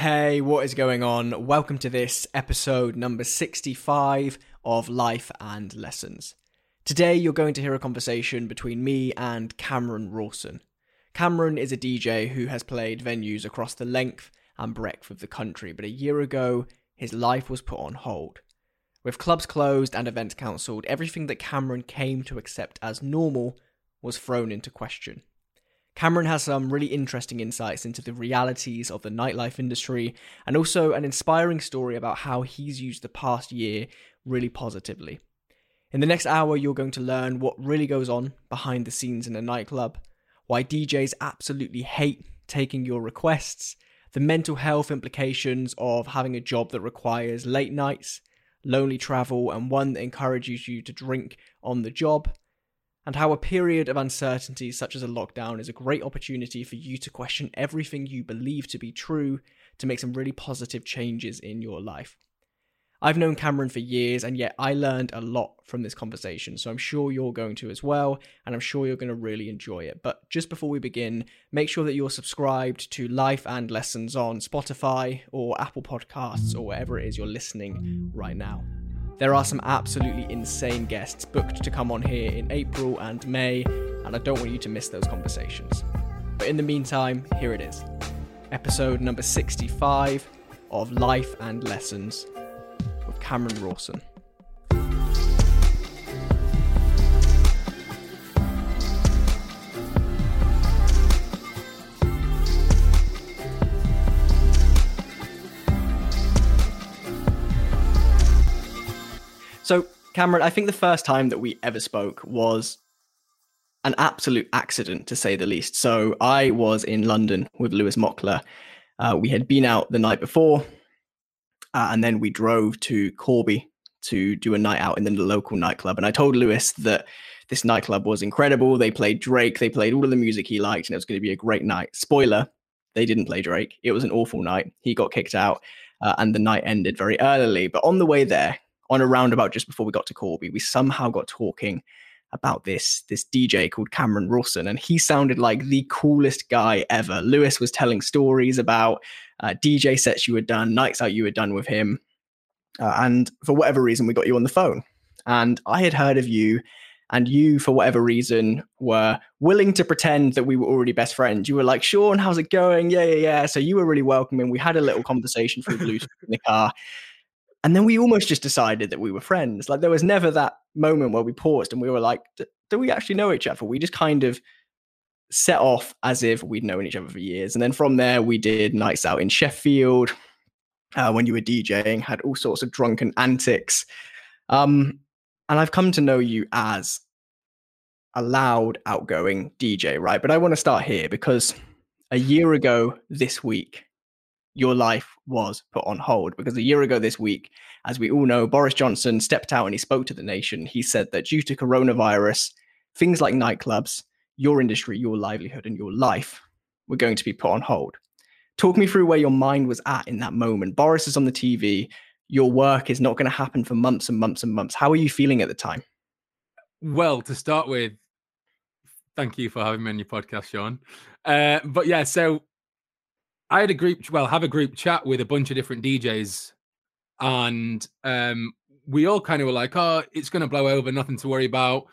Hey, what is going on? Welcome to this episode number 65 of Life and Lessons. Today, you're going to hear a conversation between me and Cameron Rawson. Cameron is a DJ who has played venues across the length and breadth of the country, but a year ago, his life was put on hold. With clubs closed and events cancelled, everything that Cameron came to accept as normal was thrown into question. Cameron has some really interesting insights into the realities of the nightlife industry and also an inspiring story about how he's used the past year really positively. In the next hour, you're going to learn what really goes on behind the scenes in a nightclub, why DJs absolutely hate taking your requests, the mental health implications of having a job that requires late nights, lonely travel, and one that encourages you to drink on the job and how a period of uncertainty such as a lockdown is a great opportunity for you to question everything you believe to be true to make some really positive changes in your life. I've known Cameron for years, and yet I learned a lot from this conversation, so I'm sure you're going to as well, and I'm sure you're going to really enjoy it. But just before we begin, make sure that you're subscribed to Life and Lessons on Spotify or Apple Podcasts or wherever it is you're listening right now. There are some absolutely insane guests booked to come on here in April and May, and I don't want you to miss those conversations. But in the meantime, here it is episode number 65 of Life and Lessons with Cameron Rawson. So, Cameron, I think the first time that we ever spoke was an absolute accident, to say the least. So, I was in London with Lewis Mockler. Uh, we had been out the night before, uh, and then we drove to Corby to do a night out in the local nightclub. And I told Lewis that this nightclub was incredible. They played Drake, they played all of the music he liked, and it was going to be a great night. Spoiler, they didn't play Drake. It was an awful night. He got kicked out, uh, and the night ended very early. But on the way there, on a roundabout just before we got to Corby, we somehow got talking about this this DJ called Cameron Rawson, and he sounded like the coolest guy ever. Lewis was telling stories about uh, DJ sets you had done, nights out you had done with him, uh, and for whatever reason, we got you on the phone. And I had heard of you, and you, for whatever reason, were willing to pretend that we were already best friends. You were like, Sean, how's it going? Yeah, yeah, yeah. So you were really welcoming. We had a little conversation through Bluetooth in the car. And then we almost just decided that we were friends. Like there was never that moment where we paused and we were like, do we actually know each other? We just kind of set off as if we'd known each other for years. And then from there, we did nights out in Sheffield uh, when you were DJing, had all sorts of drunken antics. Um, and I've come to know you as a loud, outgoing DJ, right? But I want to start here because a year ago this week, your life was put on hold because a year ago this week, as we all know, Boris Johnson stepped out and he spoke to the nation. He said that due to coronavirus, things like nightclubs, your industry, your livelihood, and your life were going to be put on hold. Talk me through where your mind was at in that moment. Boris is on the TV. Your work is not going to happen for months and months and months. How are you feeling at the time? Well, to start with, thank you for having me on your podcast, Sean. Uh, but yeah, so I had a group, well, have a group chat with a bunch of different DJs, and um, we all kind of were like, "Oh, it's going to blow over, nothing to worry about."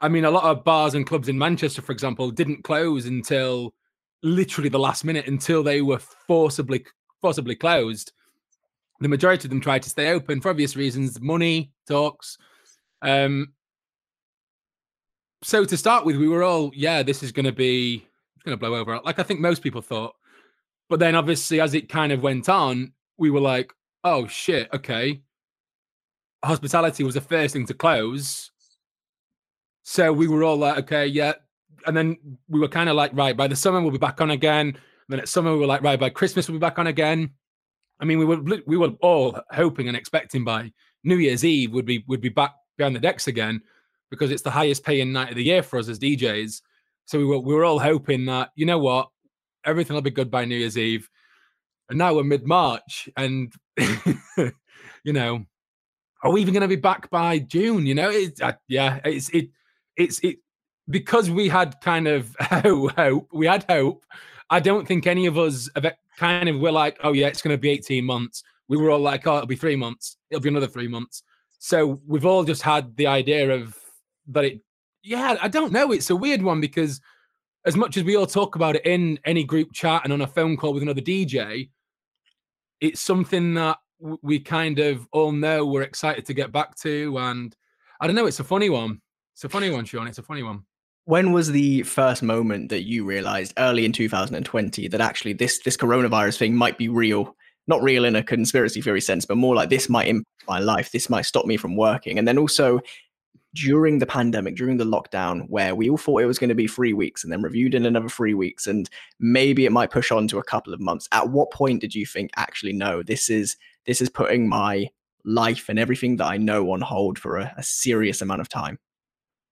I mean, a lot of bars and clubs in Manchester, for example, didn't close until literally the last minute, until they were forcibly forcibly closed. The majority of them tried to stay open for obvious reasons, money talks. Um, so to start with, we were all, yeah, this is going to be, going to blow over. Like I think most people thought. But then obviously, as it kind of went on, we were like, oh shit, okay. Hospitality was the first thing to close. So we were all like, okay, yeah. And then we were kind of like, right, by the summer we'll be back on again. And then at summer we were like, right, by Christmas we'll be back on again. I mean, we were we were all hoping and expecting by New Year's Eve would be would be back behind the decks again because it's the highest paying night of the year for us as DJs. So we were we were all hoping that you know what everything will be good by New Year's Eve. And now we're mid March, and you know, are we even going to be back by June? You know, it's uh, yeah, it's it, it's it because we had kind of hope, we had hope. I don't think any of us kind of we're like, oh yeah, it's going to be 18 months. We were all like, oh, it'll be three months. It'll be another three months. So we've all just had the idea of that it. Yeah, I don't know. It's a weird one because as much as we all talk about it in any group chat and on a phone call with another DJ, it's something that we kind of all know we're excited to get back to. And I don't know, it's a funny one. It's a funny one, Sean. It's a funny one. When was the first moment that you realized early in 2020 that actually this this coronavirus thing might be real? Not real in a conspiracy theory sense, but more like this might impact my life. This might stop me from working. And then also during the pandemic, during the lockdown, where we all thought it was going to be three weeks and then reviewed in another three weeks, and maybe it might push on to a couple of months. At what point did you think, actually, no, this is this is putting my life and everything that I know on hold for a, a serious amount of time?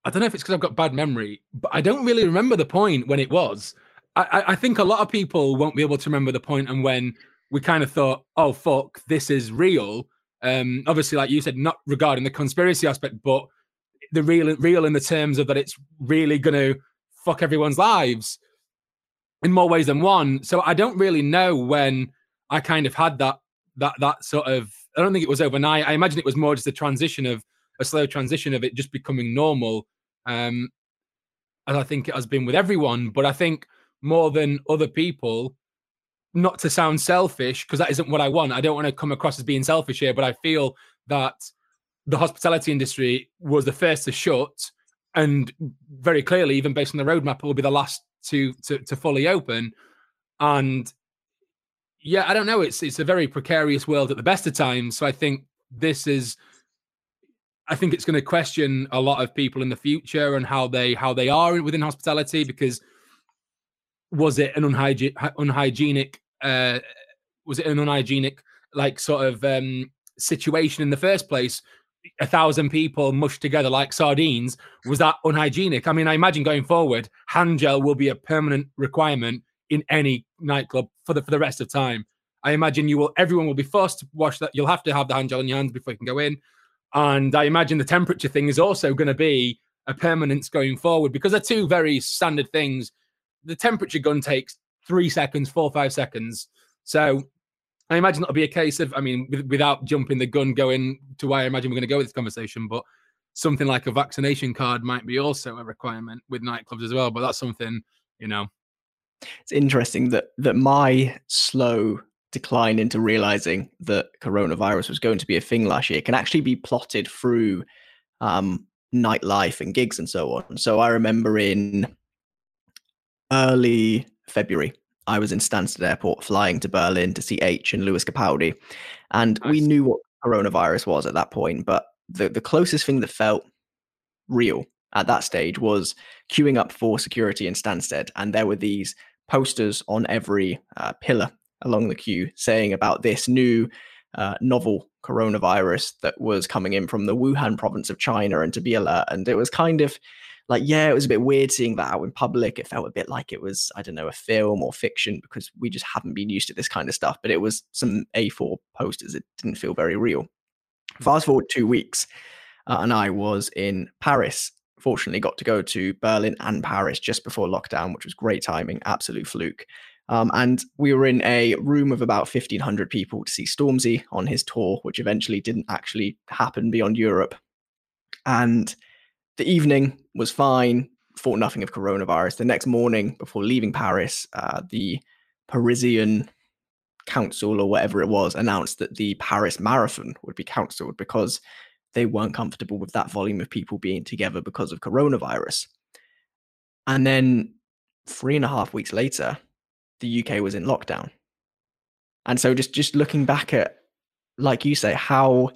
I don't know if it's because I've got bad memory, but I don't really remember the point when it was. I, I think a lot of people won't be able to remember the point and when we kind of thought, oh fuck, this is real. Um, obviously, like you said, not regarding the conspiracy aspect, but the real real in the terms of that it's really going to fuck everyone's lives in more ways than one. So I don't really know when I kind of had that that that sort of. I don't think it was overnight. I imagine it was more just a transition of a slow transition of it just becoming normal. Um, as I think it has been with everyone, but I think more than other people, not to sound selfish, because that isn't what I want. I don't want to come across as being selfish here, but I feel that the hospitality industry was the first to shut, and very clearly, even based on the roadmap, it will be the last to to, to fully open. And yeah, I don't know. It's it's a very precarious world at the best of times. So I think this is. I think it's going to question a lot of people in the future and how they how they are within hospitality because was it an unhygienic unhygienic uh, was it an unhygienic like sort of um, situation in the first place a thousand people mushed together like sardines was that unhygienic? I mean i imagine going forward hand gel will be a permanent requirement in any nightclub for the for the rest of time. I imagine you will everyone will be forced to wash that you'll have to have the hand gel in your hands before you can go in. And i imagine the temperature thing is also going to be a permanence going forward because they're two very standard things. The temperature gun takes three seconds four five seconds. So I imagine that'll be a case of, I mean, with, without jumping the gun, going to where I imagine we're going to go with this conversation, but something like a vaccination card might be also a requirement with nightclubs as well. But that's something, you know. It's interesting that that my slow decline into realizing that coronavirus was going to be a thing last year can actually be plotted through um, nightlife and gigs and so on. So I remember in early February, I was in Stansted Airport flying to Berlin to see H and Lewis Capaldi. And nice. we knew what coronavirus was at that point, but the, the closest thing that felt real at that stage was queuing up for security in Stansted. And there were these posters on every uh, pillar along the queue saying about this new uh, novel coronavirus that was coming in from the Wuhan province of China and to be alert. And it was kind of like yeah it was a bit weird seeing that out in public. It felt a bit like it was i don't know a film or fiction because we just haven't been used to this kind of stuff but it was some a4 posters. It didn't feel very real. Fast forward two weeks uh, and i was in paris. Fortunately got to go to berlin and paris just before lockdown which was great timing absolute fluke. Um, and we were in a room of about 1500 people to see stormzy on his tour which eventually didn't actually happen beyond europe. And the evening was fine, thought nothing of coronavirus. The next morning, before leaving Paris, uh, the Parisian council or whatever it was announced that the Paris Marathon would be cancelled because they weren't comfortable with that volume of people being together because of coronavirus. And then three and a half weeks later, the UK was in lockdown. And so just just looking back at, like you say, how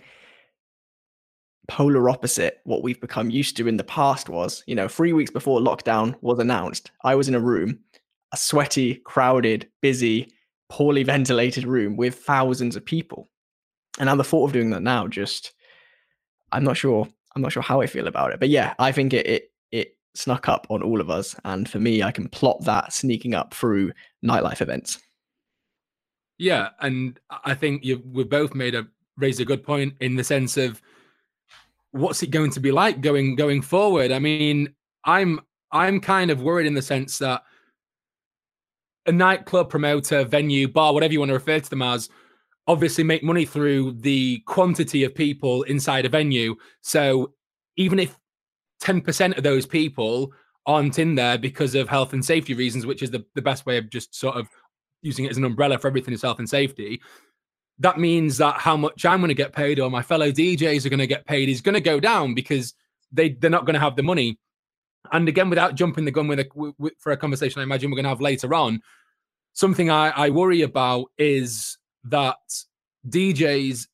polar opposite what we've become used to in the past was, you know, three weeks before lockdown was announced, I was in a room, a sweaty, crowded, busy, poorly ventilated room with thousands of people. And now the thought of doing that now just I'm not sure I'm not sure how I feel about it. But yeah, I think it it it snuck up on all of us. And for me, I can plot that sneaking up through nightlife events. Yeah, and I think you we both made a raised a good point in the sense of what's it going to be like going going forward? I mean, I'm I'm kind of worried in the sense that a nightclub promoter, venue, bar, whatever you want to refer to them as, obviously make money through the quantity of people inside a venue. So even if 10% of those people aren't in there because of health and safety reasons, which is the, the best way of just sort of using it as an umbrella for everything is health and safety, that means that how much I'm going to get paid or my fellow DJs are going to get paid is going to go down because they, they're not going to have the money. And again, without jumping the gun with, a, with for a conversation I imagine we're going to have later on, something I, I worry about is that DJs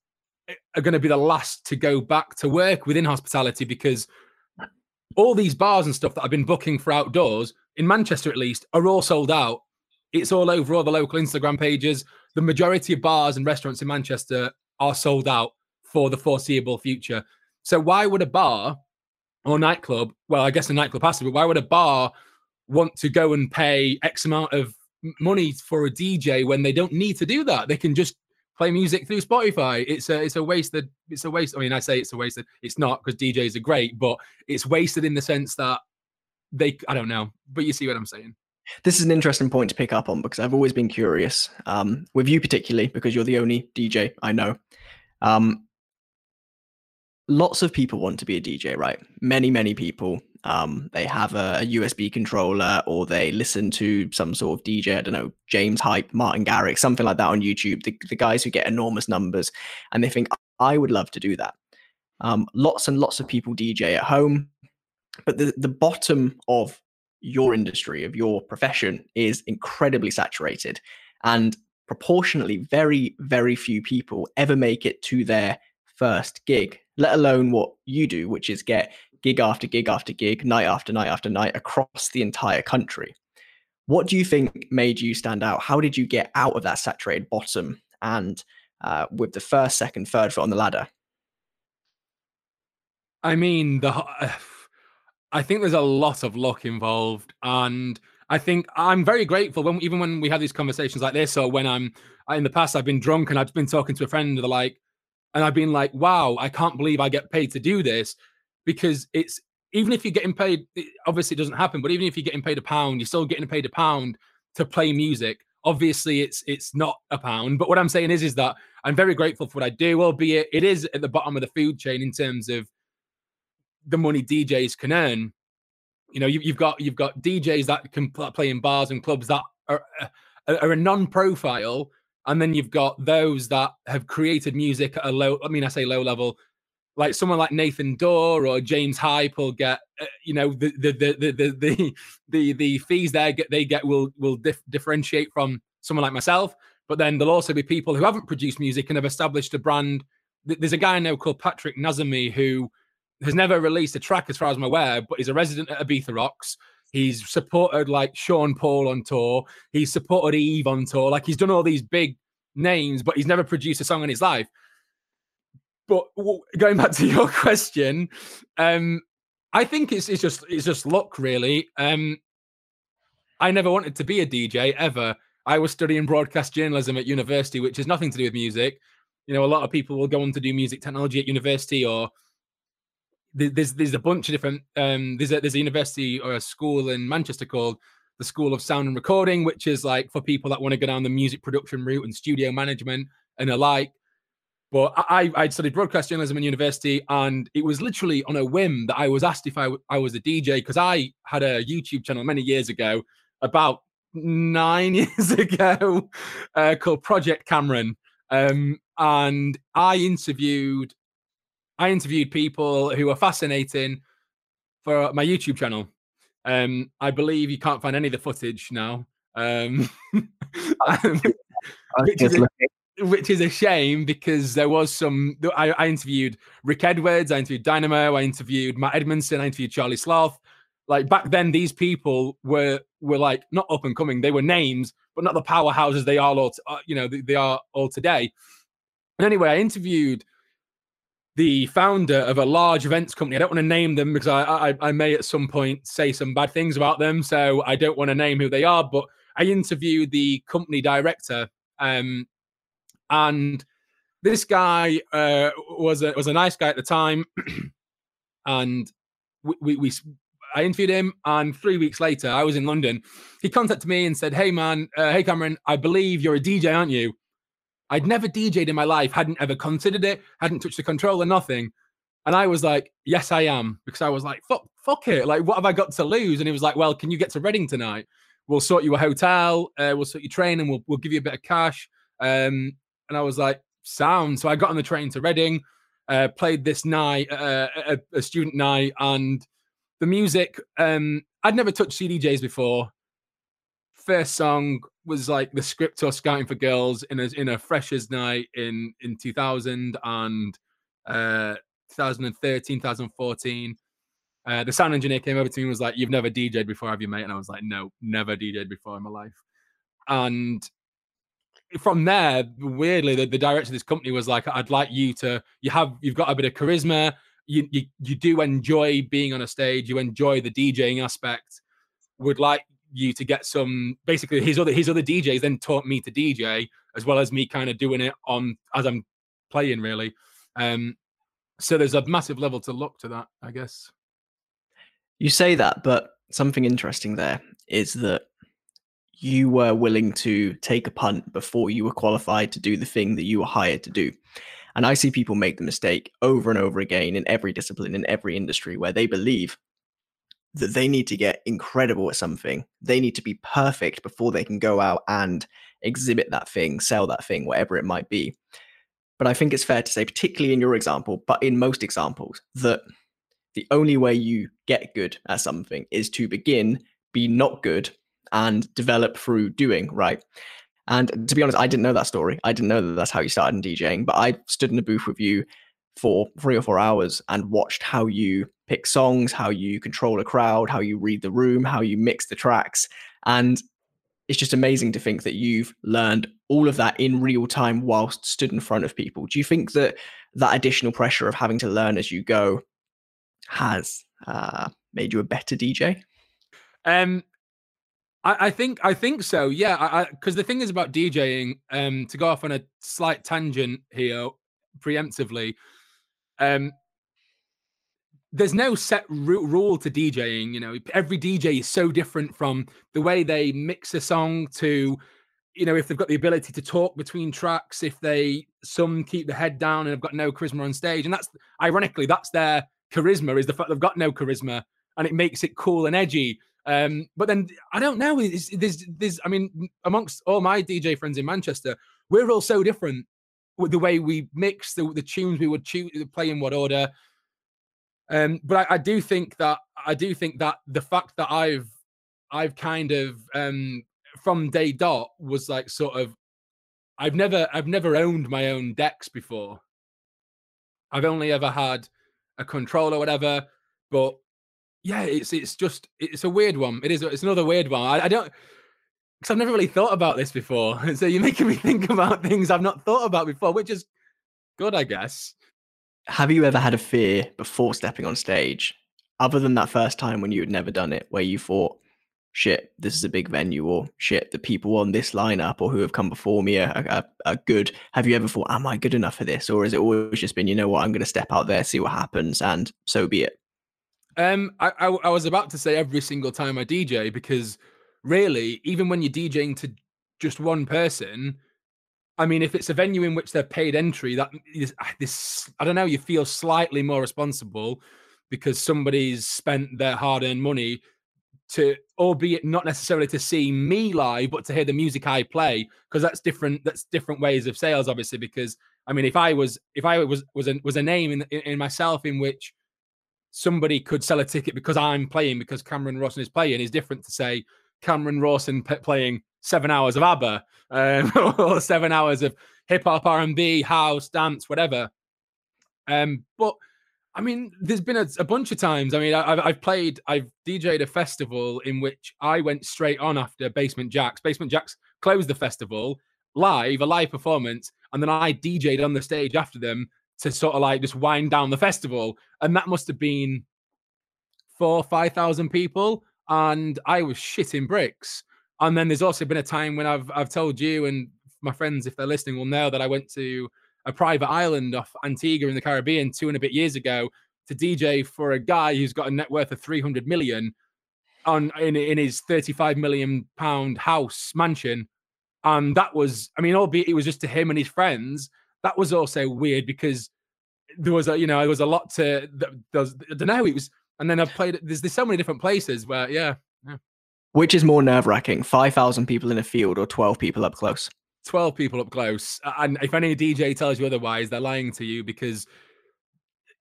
are going to be the last to go back to work within hospitality because all these bars and stuff that I've been booking for outdoors in Manchester, at least, are all sold out. It's all over all the local Instagram pages. The majority of bars and restaurants in Manchester are sold out for the foreseeable future. So why would a bar or nightclub? Well, I guess a nightclub has to, but why would a bar want to go and pay X amount of money for a DJ when they don't need to do that? They can just play music through Spotify. It's a it's a wasted it's a waste. I mean, I say it's a wasted. It's not because DJs are great, but it's wasted in the sense that they I don't know, but you see what I'm saying. This is an interesting point to pick up on because I've always been curious um, with you, particularly because you're the only DJ I know. Um, lots of people want to be a DJ, right? Many, many people. Um, they have a, a, USB controller or they listen to some sort of DJ, I don't know, James Hype, Martin Garrix, something like that on YouTube, the, the guys who get enormous numbers, and they think, I would love to do that. Um, lots and lots of people DJ at home, but the, the bottom of your industry, of your profession, is incredibly saturated. And proportionately, very, very few people ever make it to their first gig, let alone what you do, which is get gig after gig after gig, night after night after night across the entire country. What do you think made you stand out? How did you get out of that saturated bottom and uh, with the first, second, third foot on the ladder? I mean, the I think there's a lot of luck involved, and I think I'm very grateful when even when we have these conversations like this, or when I'm in the past I've been drunk and I've been talking to a friend, and they're like, and I've been like, wow, I can't believe I get paid to do this because it's even if you're getting paid, obviously it doesn't happen, but even if you're getting paid a pound, you're still getting paid a pound to play music. Obviously, it's it's not a pound, but what I'm saying is is that I'm very grateful for what I do, albeit it is at the bottom of the food chain in terms of the money DJs can earn. You know, you, have got you've got DJs that can play in bars and clubs that are are a non-profile and then you've got those that have created music at a low, I mean, I say low level, like someone like Nathan Dawe or James Hype will get, uh, you know, the the the the the the, the fees they get they get will will dif- differentiate from someone like myself. But then there'll also be people who haven't produced music and have established a brand. There's a guy I know called Patrick Nazemi who has never released a track, as far as I'm aware, but he's a resident at Ibiza Rocks. He's supported like Sean Paul on tour. He's supported Eve on tour. Like he's done all these big names, but he's never produced a song in his life. But going back to your question, um, I think it's it's just it's just luck, really. Um, I never wanted to be a DJ ever. I was studying broadcast journalism at university, which has nothing to do with music. You know, a lot of people will go on to do music technology at university or there's there's a bunch of different um, there's a there's a university or a school in Manchester called the School of Sound and Recording, which is like for people that want to go down the music production route and studio management and alike. But I I studied broadcast journalism in university, and it was literally on a whim that I was asked if I I was a DJ because I had a YouTube channel many years ago, about nine years ago, uh, called Project Cameron, um, and I interviewed I interviewed people who are fascinating for my YouTube channel. Um, I believe you can't find any of the footage now, um, which, is a, which, is a, shame because there was some. I, I, interviewed Rick Edwards, I interviewed Dynamo, I interviewed Matt Edmondson, I interviewed Charlie Sloth. Like back then, these people were were like not up and coming; they were names, but not the powerhouses they are all. Uh, you know, they, they are all today. And anyway, I interviewed the founder of a large events company. I don't want to name them because I, I, I may at some point say some bad things about them, so I don't want to name who they are. But I interviewed the company director, um, and this guy uh, was a was a nice guy at the time, and we, we, we I interviewed him, and three weeks later, I was in London. He contacted me and said, "Hey man, uh, hey Cameron, I believe you're a DJ, aren't you?" I'd never DJed in my life, hadn't ever considered it, hadn't touched the controller, nothing. And I was like, "Yes, I am," because I was like, "Fuck, fuck it! Like, what have I got to lose?" And he was like, "Well, can you get to Reading tonight? We'll sort you a hotel, uh, we'll sort your train, and we'll we'll give you a bit of cash." Um, and I was like, "Sound." So I got on the train to Reading, uh, played this night, uh, a, a student night, and the music. Um, I'd never touched CDJs before. First song was like the script or scouting for girls in a in a freshers night in in 2000 and uh 2013 2014 uh, the sound engineer came over to me and was like you've never dj'd before have you mate? And i was like no never dj'd before in my life. And from there weirdly the, the director of this company was like i'd like you to you have you've got a bit of charisma. You, you you do enjoy being on a stage, you enjoy the DJing aspect. Would like you to get some basically his other his other DJs then taught me to DJ as well as me kind of doing it on as I'm playing really. Um so there's a massive level to look to that, I guess. You say that, but something interesting there is that you were willing to take a punt before you were qualified to do the thing that you were hired to do. And I see people make the mistake over and over again in every discipline, in every industry, where they believe that they need to get incredible at something. They need to be perfect before they can go out and exhibit that thing, sell that thing, whatever it might be. But I think it's fair to say, particularly in your example, but in most examples, that the only way you get good at something is to begin, be not good, and develop through doing, right? And to be honest, I didn't know that story. I didn't know that that's how you started in DJing, but I stood in a booth with you for three or four hours and watched how you pick songs, how you control a crowd, how you read the room, how you mix the tracks. And it's just amazing to think that you've learned all of that in real time whilst stood in front of people. Do you think that that additional pressure of having to learn as you go has uh, made you a better DJ? Um, I, I think I think so. Yeah, because the thing is about DJing. Um, to go off on a slight tangent here, preemptively, um, there's no set rule to DJing. You know, every DJ is so different from the way they mix a song to, you know, if they've got the ability to talk between tracks, if they some keep the head down and have got no charisma on stage, and that's ironically that's their charisma is the fact they've got no charisma and it makes it cool and edgy. Um, but then I don't know. There's, there's, I mean, amongst all my DJ friends in Manchester, we're all so different the way we mix the, the tunes we would choose, play in what order. Um, but I, I, do think that I do think that the fact that I've I've kind of um, from day dot was like sort of I've never I've never owned my own decks before. I've only ever had a controller, or whatever. But yeah, it's it's just it's a weird one. It is. It's another weird one. I, I don't because I've never really thought about this before. And so you're making me think about things I've not thought about before, which is good, I guess. Have you ever had a fear before stepping on stage, other than that first time when you had never done it, where you thought, shit, this is a big venue, or shit, the people on this lineup or who have come before me are, are, are good? Have you ever thought, am I good enough for this? Or has it always just been, you know what, I'm going to step out there, see what happens, and so be it? Um, I, I, I was about to say every single time I DJ because really, even when you're DJing to just one person, I mean, if it's a venue in which they're paid entry, that is ah, this I don't know, you feel slightly more responsible because somebody's spent their hard-earned money to albeit not necessarily to see me live but to hear the music i play because that's different that's different ways of sales obviously because i mean if i was if i was was a, was a name in, in, in myself in which somebody could sell a ticket because I'm playing because Cameron Rawson is playing is different to say Cameron Rawson p- playing seven hours of ABBA um, or seven hours of hip hop, R and B, house, dance, whatever. Um, but I mean, there's been a, a bunch of times. I mean, I, I've played, I've DJed a festival in which I went straight on after Basement Jaxx. Basement Jaxx closed the festival live, a live performance, and then I DJed on the stage after them to sort of like just wind down the festival. And that must have been four, 5,000 people. And I was shitting bricks. And then there's also been a time when I've I've told you and my friends, if they're listening, will know that I went to a private island off Antigua in the Caribbean two and a bit years ago to DJ for a guy who's got a net worth of 300 million on in, in his 35 million pound house mansion. And that was, I mean, albeit it was just to him and his friends, that was also weird because there was a, you know, there was a lot to, there was, I don't know, it was, and then I've played, there's, there's so many different places where, yeah, yeah. Which is more nerve wracking, 5,000 people in a field or 12 people up close? 12 people up close. And if any DJ tells you otherwise, they're lying to you because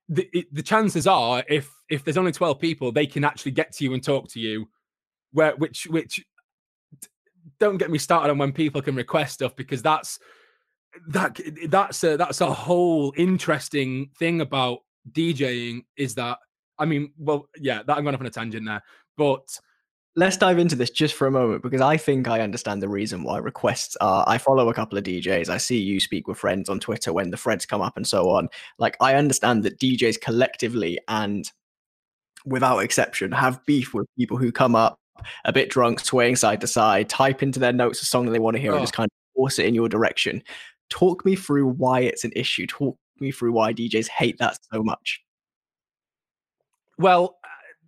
the, the chances are if if there's only 12 people, they can actually get to you and talk to you. Where which which don't get me started on when people can request stuff because that's that that's a that's a whole interesting thing about DJing is that I mean, well, yeah, that I'm going off on a tangent there, but let's dive into this just for a moment because I think I understand the reason why requests are. I follow a couple of DJs. I see you speak with friends on Twitter when the threads come up and so on. Like, I understand that DJs collectively and without exception have beef with people who come up a bit drunk, swaying side to side, type into their notes a song that they want to hear, oh. and just kind of force it in your direction. Talk me through why it's an issue. Talk me through why DJs hate that so much. Well,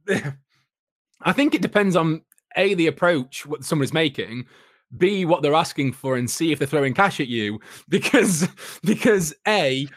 uh, I think it depends on a the approach what someone's making, b what they're asking for, and c if they're throwing cash at you. Because because a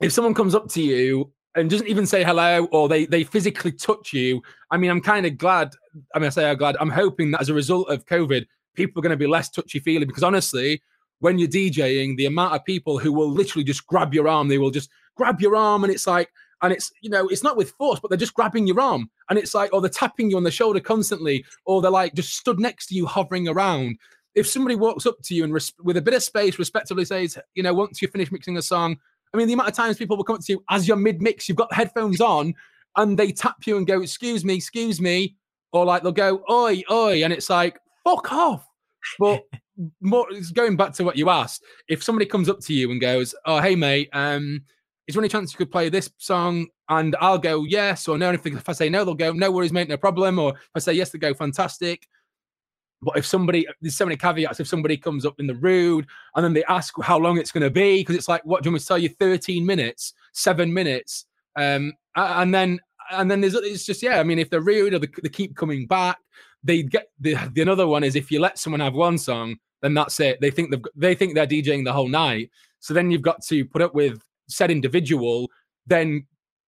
if someone comes up to you and doesn't even say hello or they they physically touch you, I mean, I'm kind of glad. I mean, I say I'm glad. I'm hoping that as a result of COVID, people are going to be less touchy feely because honestly, when you're DJing, the amount of people who will literally just grab your arm, they will just grab your arm, and it's like and it's you know it's not with force but they're just grabbing your arm. And it's like or they're tapping you on the shoulder constantly or they're like just stood next to you hovering around. If somebody walks up to you and res- with a bit of space respectively says you know once you finish mixing a song i mean the amount of times people will come up to you as you're mid-mix you've got headphones on and they tap you and go excuse me excuse me or like they'll go oi oi and it's like fuck off. But more going back to what you asked. If somebody comes up to you and goes oh hey mate um is there any chance you could play this song? And I'll go yes or no. And if, if I say no, they'll go no worries, mate, no problem. Or if I say yes, they go fantastic. But if somebody, there's so many caveats. If somebody comes up in the rude and then they ask how long it's going to be, because it's like, what do you want to tell you? 13 minutes, seven minutes. Um, and then, and then there's, it's just, yeah, I mean, if they're rude or they, they keep coming back, they get the, the another one is if you let someone have one song, then that's it. They think they've, they think they're DJing the whole night. So then you've got to put up with said individual then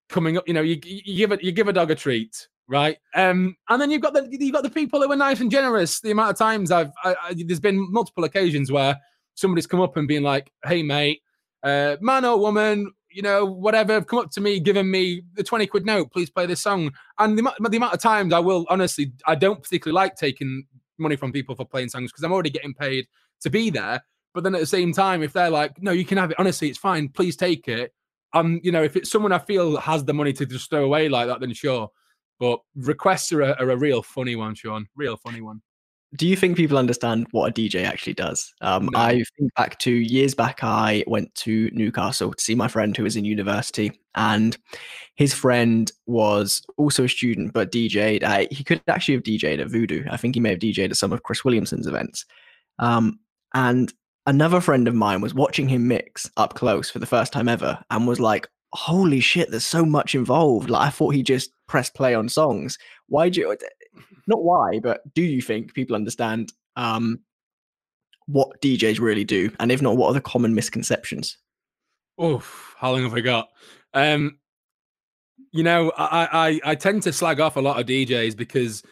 coming up, you know, you, you give it, you give a dog a treat, right? Um, and then you've got the you've got the people who are nice and generous. The amount of times I've I, I, there's been multiple occasions where somebody's come up and been like, "Hey, mate, uh, man or woman, you know, whatever, come up to me, giving me the twenty quid note, please play this song." And the, the amount of times I will honestly, I don't particularly like taking money from people for playing songs because I'm already getting paid to be there. But then at the same time, if they're like, no, you can have it, honestly, it's fine, please take it. Um, you know, if it's someone I feel has the money to just throw away like that, then sure. But requests are a, are a real funny one, Sean. Real funny one. Do you think people understand what a DJ actually does? Um, no. I think back to years back, I went to Newcastle to see my friend who was in university, and his friend was also a student but DJ'd. Uh, he could actually have DJ'd at Voodoo. I think he may have DJ'd at some of Chris Williamson's events. Um, and another friend of mine was watching him mix up close for the first time ever and was like, holy shit, there's so much involved. Like I thought he just pressed play on songs. Why do you not why, but do you think people understand um what DJs really do? And if not, what are the common misconceptions? Oh, how long have I got? Um, you know, I, I I tend to slag off a lot of DJs because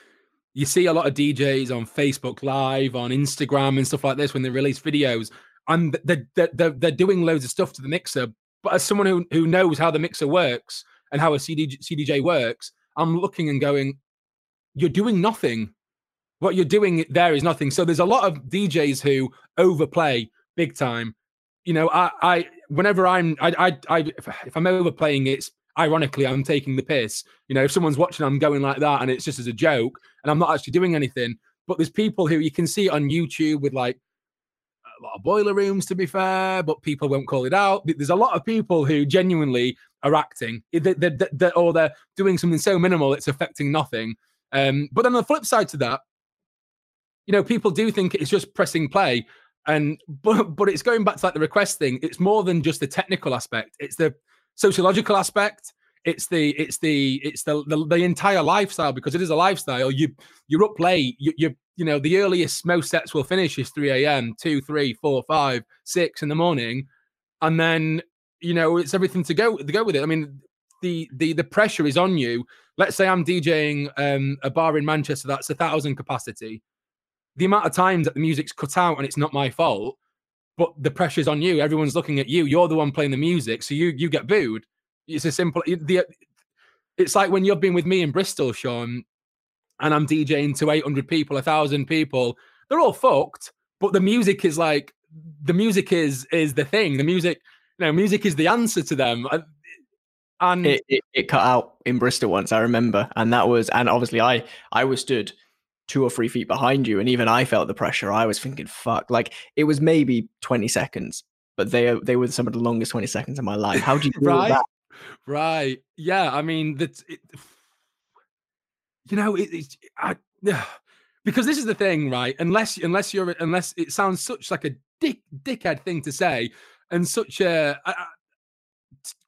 you see a lot of DJs on Facebook Live, on Instagram, and stuff like this when they release videos, and they're, they're, they're doing loads of stuff to the mixer. But as someone who, who knows how the mixer works and how a CD, CDJ works, I'm looking and going, you're doing nothing. What you're doing there is nothing. So there's a lot of DJs who overplay big time. You know, I, I whenever I'm, I, I, I if I'm overplaying, it's ironically, I'm taking the piss. You know, if someone's watching, I'm going like that, and it's just as a joke, and I'm not actually doing anything. But there's people who you can see on YouTube with like a lot of boiler rooms, to be fair, but people won't call it out. There's a lot of people who genuinely are acting, they're, they're, they're, or they're doing something so minimal it's affecting nothing. Um, but on the flip side to that, you know, people do think it's just pressing play, and but but it's going back to like the request thing. It's more than just the technical aspect. It's the sociological aspect. It's the it's the it's the, the the, entire lifestyle because it is a lifestyle. You you're up late. You you you know the earliest most sets will finish is 3 a.m. 2, 3, 4, 5, 6 in the morning, and then you know it's everything to go to go with it. I mean, the the the pressure is on you. Let's say I'm DJing um, a bar in Manchester that's a thousand capacity. The amount of times that the music's cut out and it's not my fault, but the pressure's on you. Everyone's looking at you. You're the one playing the music, so you you get booed. It's a simple. The, it's like when you've been with me in Bristol, Sean, and I'm DJing to 800 people, a thousand people. They're all fucked, but the music is like the music is is the thing. The music, you know, music is the answer to them. And it, it, it cut out in Bristol once, I remember, and that was, and obviously I I was stood two or three feet behind you, and even I felt the pressure. I was thinking, "Fuck!" Like it was maybe 20 seconds, but they they were some of the longest 20 seconds of my life. How do you deal right? that? Right. Yeah. I mean, that's it, you know, it, it's I, yeah, because this is the thing, right? Unless unless you're unless it sounds such like a dick dickhead thing to say, and such a, a, a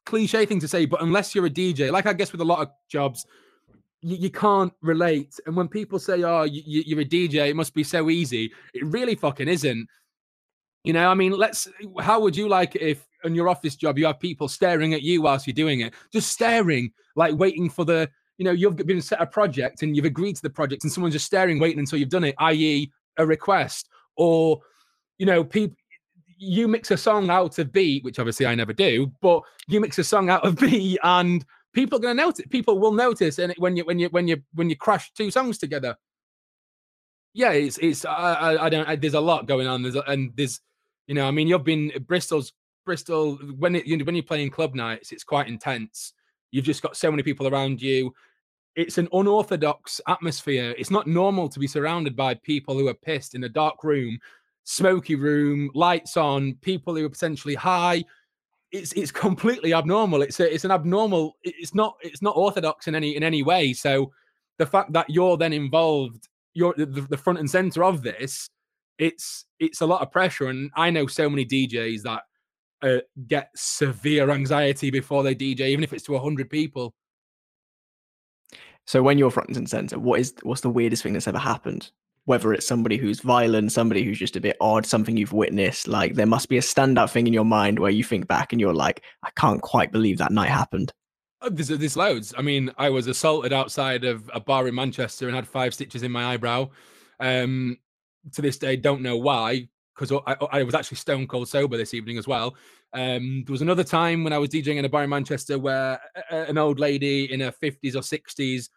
cliche thing to say, but unless you're a DJ, like I guess with a lot of jobs, you, you can't relate. And when people say, "Oh, you, you're a DJ," it must be so easy. It really fucking isn't. You know, I mean, let's. How would you like if on your office job you have people staring at you whilst you're doing it, just staring, like waiting for the. You know, you've been set a project and you've agreed to the project, and someone's just staring, waiting until you've done it, i.e., a request, or you know, people. You mix a song out of beat, which obviously I never do, but you mix a song out of beat, and people are going to notice. People will notice, and when you when you when you when you crash two songs together, yeah, it's it's I I, don't I, there's a lot going on. There's and there's you know, I mean, you've been Bristol's Bristol when it, you when you're playing club nights, it's quite intense. You've just got so many people around you. It's an unorthodox atmosphere. It's not normal to be surrounded by people who are pissed in a dark room, smoky room, lights on, people who are potentially high. It's it's completely abnormal. It's a, it's an abnormal. It's not it's not orthodox in any in any way. So the fact that you're then involved, you're the, the front and center of this it's it's a lot of pressure, and I know so many DJs that uh, get severe anxiety before they DJ, even if it's to hundred people. So when you're front and center, what is what's the weirdest thing that's ever happened? Whether it's somebody who's violent, somebody who's just a bit odd, something you've witnessed, like there must be a standout thing in your mind where you think back and you're like, I can't quite believe that night happened. Oh, there's, there's loads. I mean, I was assaulted outside of a bar in Manchester and had five stitches in my eyebrow. Um, to this day don't know why because I, I, was actually stone cold sober this evening as well. Um, there was another time when I was DJing in a bar in Manchester where a, a, an old lady in her fifties or sixties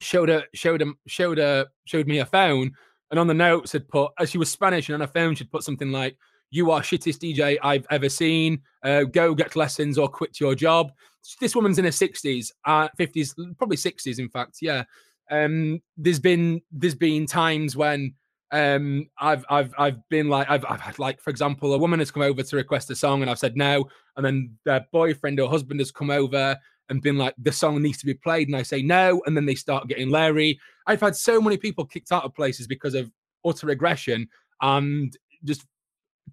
showed a showed a showed a showed me a phone, and on the notes had put as she was Spanish, and on her phone she'd put something like "You are shittest DJ I've ever seen. Uh, go get lessons or quit your job." This woman's in her sixties, uh, fifties, probably sixties, in fact. Yeah. Um, there's been there's been times when um i've i've i've been like I've, I've had like for example a woman has come over to request a song and i've said no and then their boyfriend or husband has come over and been like the song needs to be played and i say no and then they start getting leery. I've had so many people kicked out of places because of utter aggression and just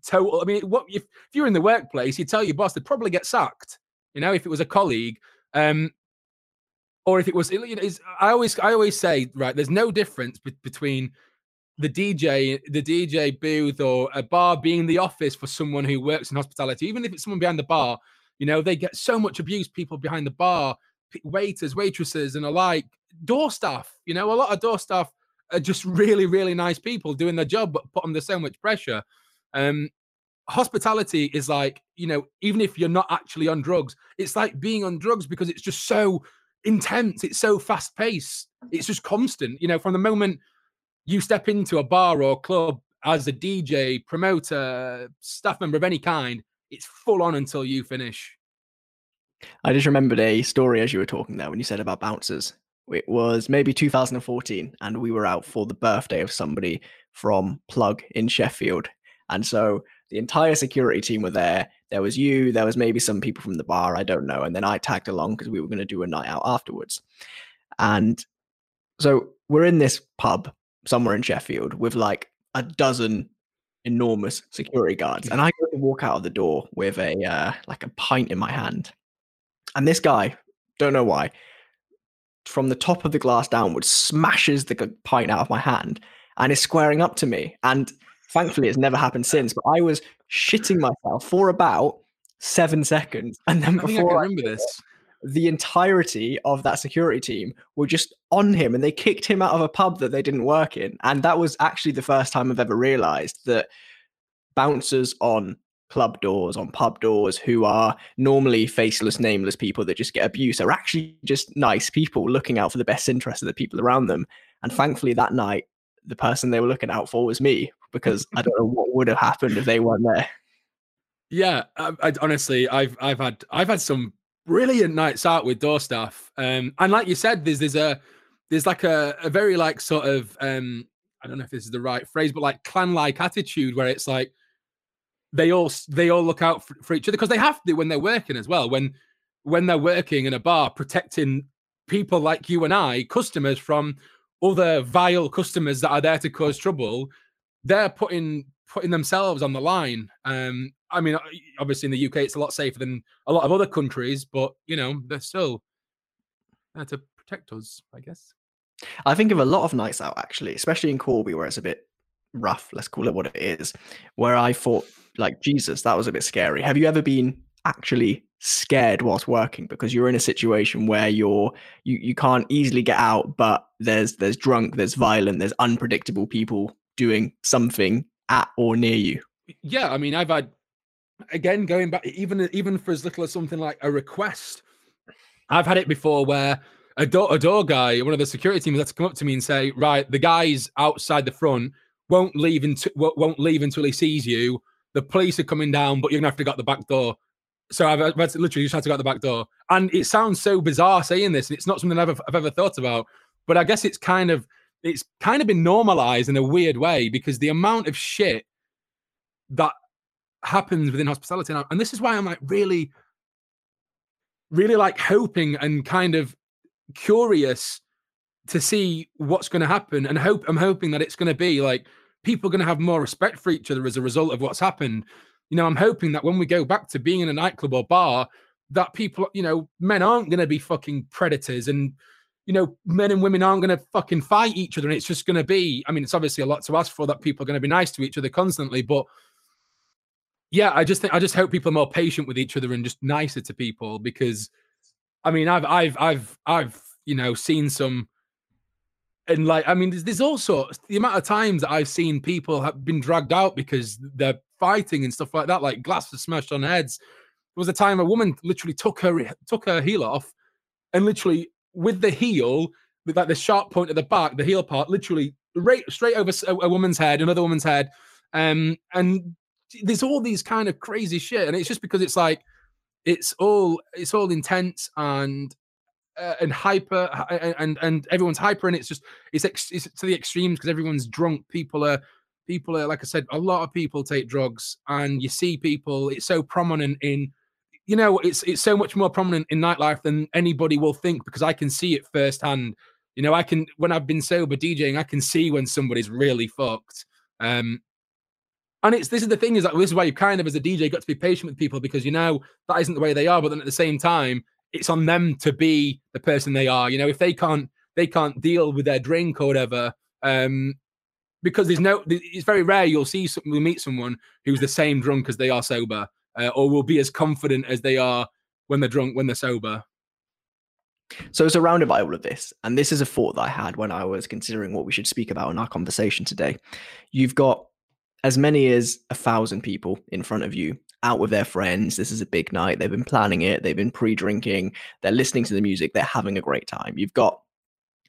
total i mean what if, if you're in the workplace you tell your boss they'd probably get sacked you know if it was a colleague um or if it was you know, i always i always say right there's no difference be- between the DJ, the DJ booth or a bar being the office for someone who works in hospitality, even if it's someone behind the bar, you know, they get so much abuse. People behind the bar, waiters, waitresses, and alike, door staff. You know, a lot of door staff are just really, really nice people doing their job, but put under so much pressure. Um, hospitality is like, you know, even if you're not actually on drugs, it's like being on drugs because it's just so intense. It's so fast paced. It's just constant. You know, from the moment you step into a bar or club as a DJ, promoter, staff member of any kind, it's full on until you finish. I just remembered a story as you were talking there when you said about bouncers. It was maybe 2014, and we were out for the birthday of somebody from Plug in Sheffield. And so the entire security team were there. There was you, there was maybe some people from the bar, I don't know. And then I tagged along because we were going to do a night out afterwards. And so we're in this pub somewhere in Sheffield with like a dozen enormous security guards, and I go to walk out of the door with a uh, like a pint in my hand, and this guy Don't know why. From the top of the glass downwards, smashes the pint out of my hand and is squaring up to me. And thankfully, it's never happened since. But I was shitting myself for about seven seconds, and then I I before can I remember this. The entirety of that security team were just on him and they kicked him out of a pub that they didn't work in. And that was actually the first time I've ever realized that bouncers on club doors, on pub doors, who are normally faceless, nameless people that just get abuse, are actually just nice people looking out for the best interest of the people around them. And thankfully, that night, the person they were looking out for was me because I don't know what would have happened if they weren't there. Yeah, I, I, honestly, I've I've had I've had some brilliant nights out with door staff, um, and like you said, there's there's a there's like a, a very like sort of um, I don't know if this is the right phrase, but like clan like attitude where it's like they all they all look out for, for each other because they have to when they're working as well. When when they're working in a bar, protecting people like you and I, customers from other vile customers that are there to cause trouble, they're putting putting themselves on the line. Um, I mean, obviously in the UK it's a lot safer than a lot of other countries, but you know they're still there to protect us, I guess. I think of a lot of nights out actually, especially in Corby where it's a bit rough. Let's call it what it is. Where I thought, like Jesus, that was a bit scary. Have you ever been actually scared whilst working because you're in a situation where you're you you can't easily get out, but there's there's drunk, there's violent, there's unpredictable people doing something at or near you. Yeah, I mean, I've had again going back even even for as little as something like a request. I've had it before where a door, a door guy, one of the security teams, had to come up to me and say, "Right, the guys outside the front won't leave until won't leave until he sees you. The police are coming down, but you're gonna have to go out the back door." So I've, I've literally just had to go out the back door, and it sounds so bizarre saying this, and it's not something I've ever, I've ever thought about. But I guess it's kind of it's kind of been normalized in a weird way because the amount of shit that happens within hospitality and this is why I'm like really, really like hoping and kind of curious to see what's going to happen, and hope I'm hoping that it's going to be like people are going to have more respect for each other as a result of what's happened. You know, I'm hoping that when we go back to being in a nightclub or bar, that people, you know, men aren't going to be fucking predators and you know, men and women aren't going to fucking fight each other. And it's just going to be, I mean, it's obviously a lot to ask for that people are going to be nice to each other constantly. But yeah, I just think, I just hope people are more patient with each other and just nicer to people because I mean, I've, I've, I've, I've, you know, seen some, and like, I mean, there's, there's also the amount of times that I've seen people have been dragged out because they're fighting and stuff like that, like glasses smashed on heads. There was a time a woman literally took her, took her heel off and literally with the heel, with like the sharp point at the back, the heel part, literally right straight over a, a woman's head, another woman's head, um, and there's all these kind of crazy shit, and it's just because it's like it's all it's all intense and uh, and hyper and and everyone's hyper and it's just it's, ex- it's to the extremes because everyone's drunk people are people are like i said a lot of people take drugs and you see people it's so prominent in you know, it's it's so much more prominent in nightlife than anybody will think because I can see it firsthand. You know, I can when I've been sober DJing, I can see when somebody's really fucked. Um, and it's this is the thing is that this is why you kind of as a DJ got to be patient with people because you know that isn't the way they are, but then at the same time, it's on them to be the person they are. You know, if they can't they can't deal with their drink or whatever, um, because there's no it's very rare you'll see we meet someone who's the same drunk as they are sober uh, or will be as confident as they are when they're drunk, when they're sober. So, it's surrounded by all of this, and this is a thought that I had when I was considering what we should speak about in our conversation today. You've got as many as a thousand people in front of you out with their friends. This is a big night. They've been planning it, they've been pre drinking, they're listening to the music, they're having a great time. You've got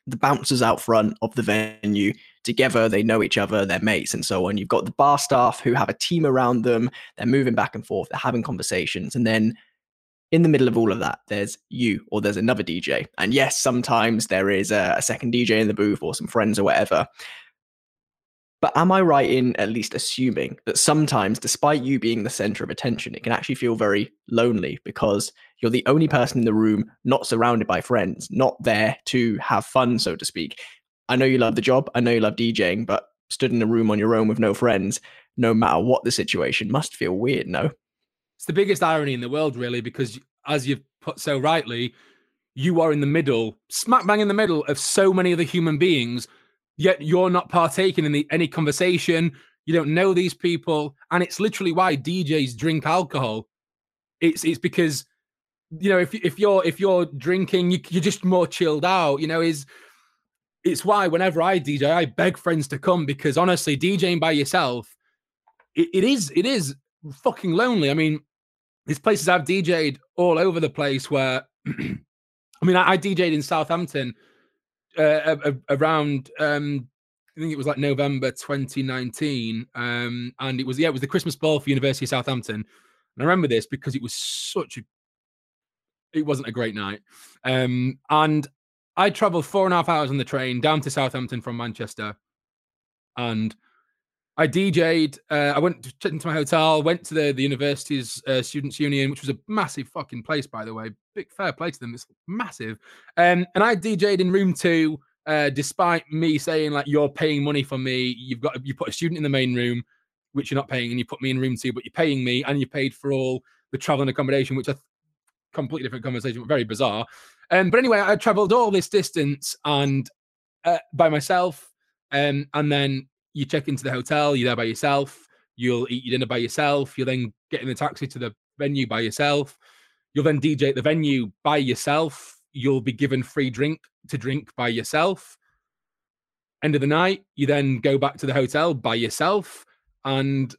the bouncers out front of the venue. Together they know each other. They're mates and so on. You've got the bar staff who have a team around them. They're moving back and forth. They're having conversations. And then in the middle of all of that there's you or there's another dj and yes sometimes there is a, a second dj in the booth or some friends or whatever but am I right in at least assuming that sometimes, despite you being the center of attention, it can actually feel very lonely because you're the only person in the room, not surrounded by friends, not there to have fun, so to speak. I know you love the job, I know you love DJing, but stood in a room on your own with no friends, no matter what the situation, must feel weird, no? It's the biggest irony in the world, really, because as you've put so rightly, you are in the middle, smack bang in the middle of so many other human beings, yet you're not partaking in the, any conversation. You don't know these people, and it's literally why DJs drink alcohol. It's it's because you know if if you're if you're drinking, you, you're just more chilled out. You know, is it's why whenever I DJ, I beg friends to come because honestly, DJing by yourself, it, it is it is fucking lonely. I mean, there's places I've DJ'd all over the place where, I mean, I, I DJ'd in Southampton uh, around, um, I think it was like November 2019, um, and it was yeah, it was the Christmas ball for University of Southampton. And I remember this because it was such a, it wasn't a great night, um, and I traveled four and a half hours on the train down to Southampton from Manchester, and I DJ'd. Uh, I went to, into my hotel, went to the the university's uh, students' union, which was a massive fucking place, by the way. Big fair play to them. It's massive. Um, and I DJ'd in room two, uh, despite me saying like you're paying money for me. You've got you put a student in the main room, which you're not paying, and you put me in room two, but you're paying me, and you paid for all the travel and accommodation, which a completely different conversation, but very bizarre. Um, but anyway, I travelled all this distance and uh, by myself, um, and then you check into the hotel, you're there by yourself, you'll eat your dinner by yourself, you'll then get in the taxi to the venue by yourself, you'll then DJ at the venue by yourself, you'll be given free drink to drink by yourself. End of the night, you then go back to the hotel by yourself. And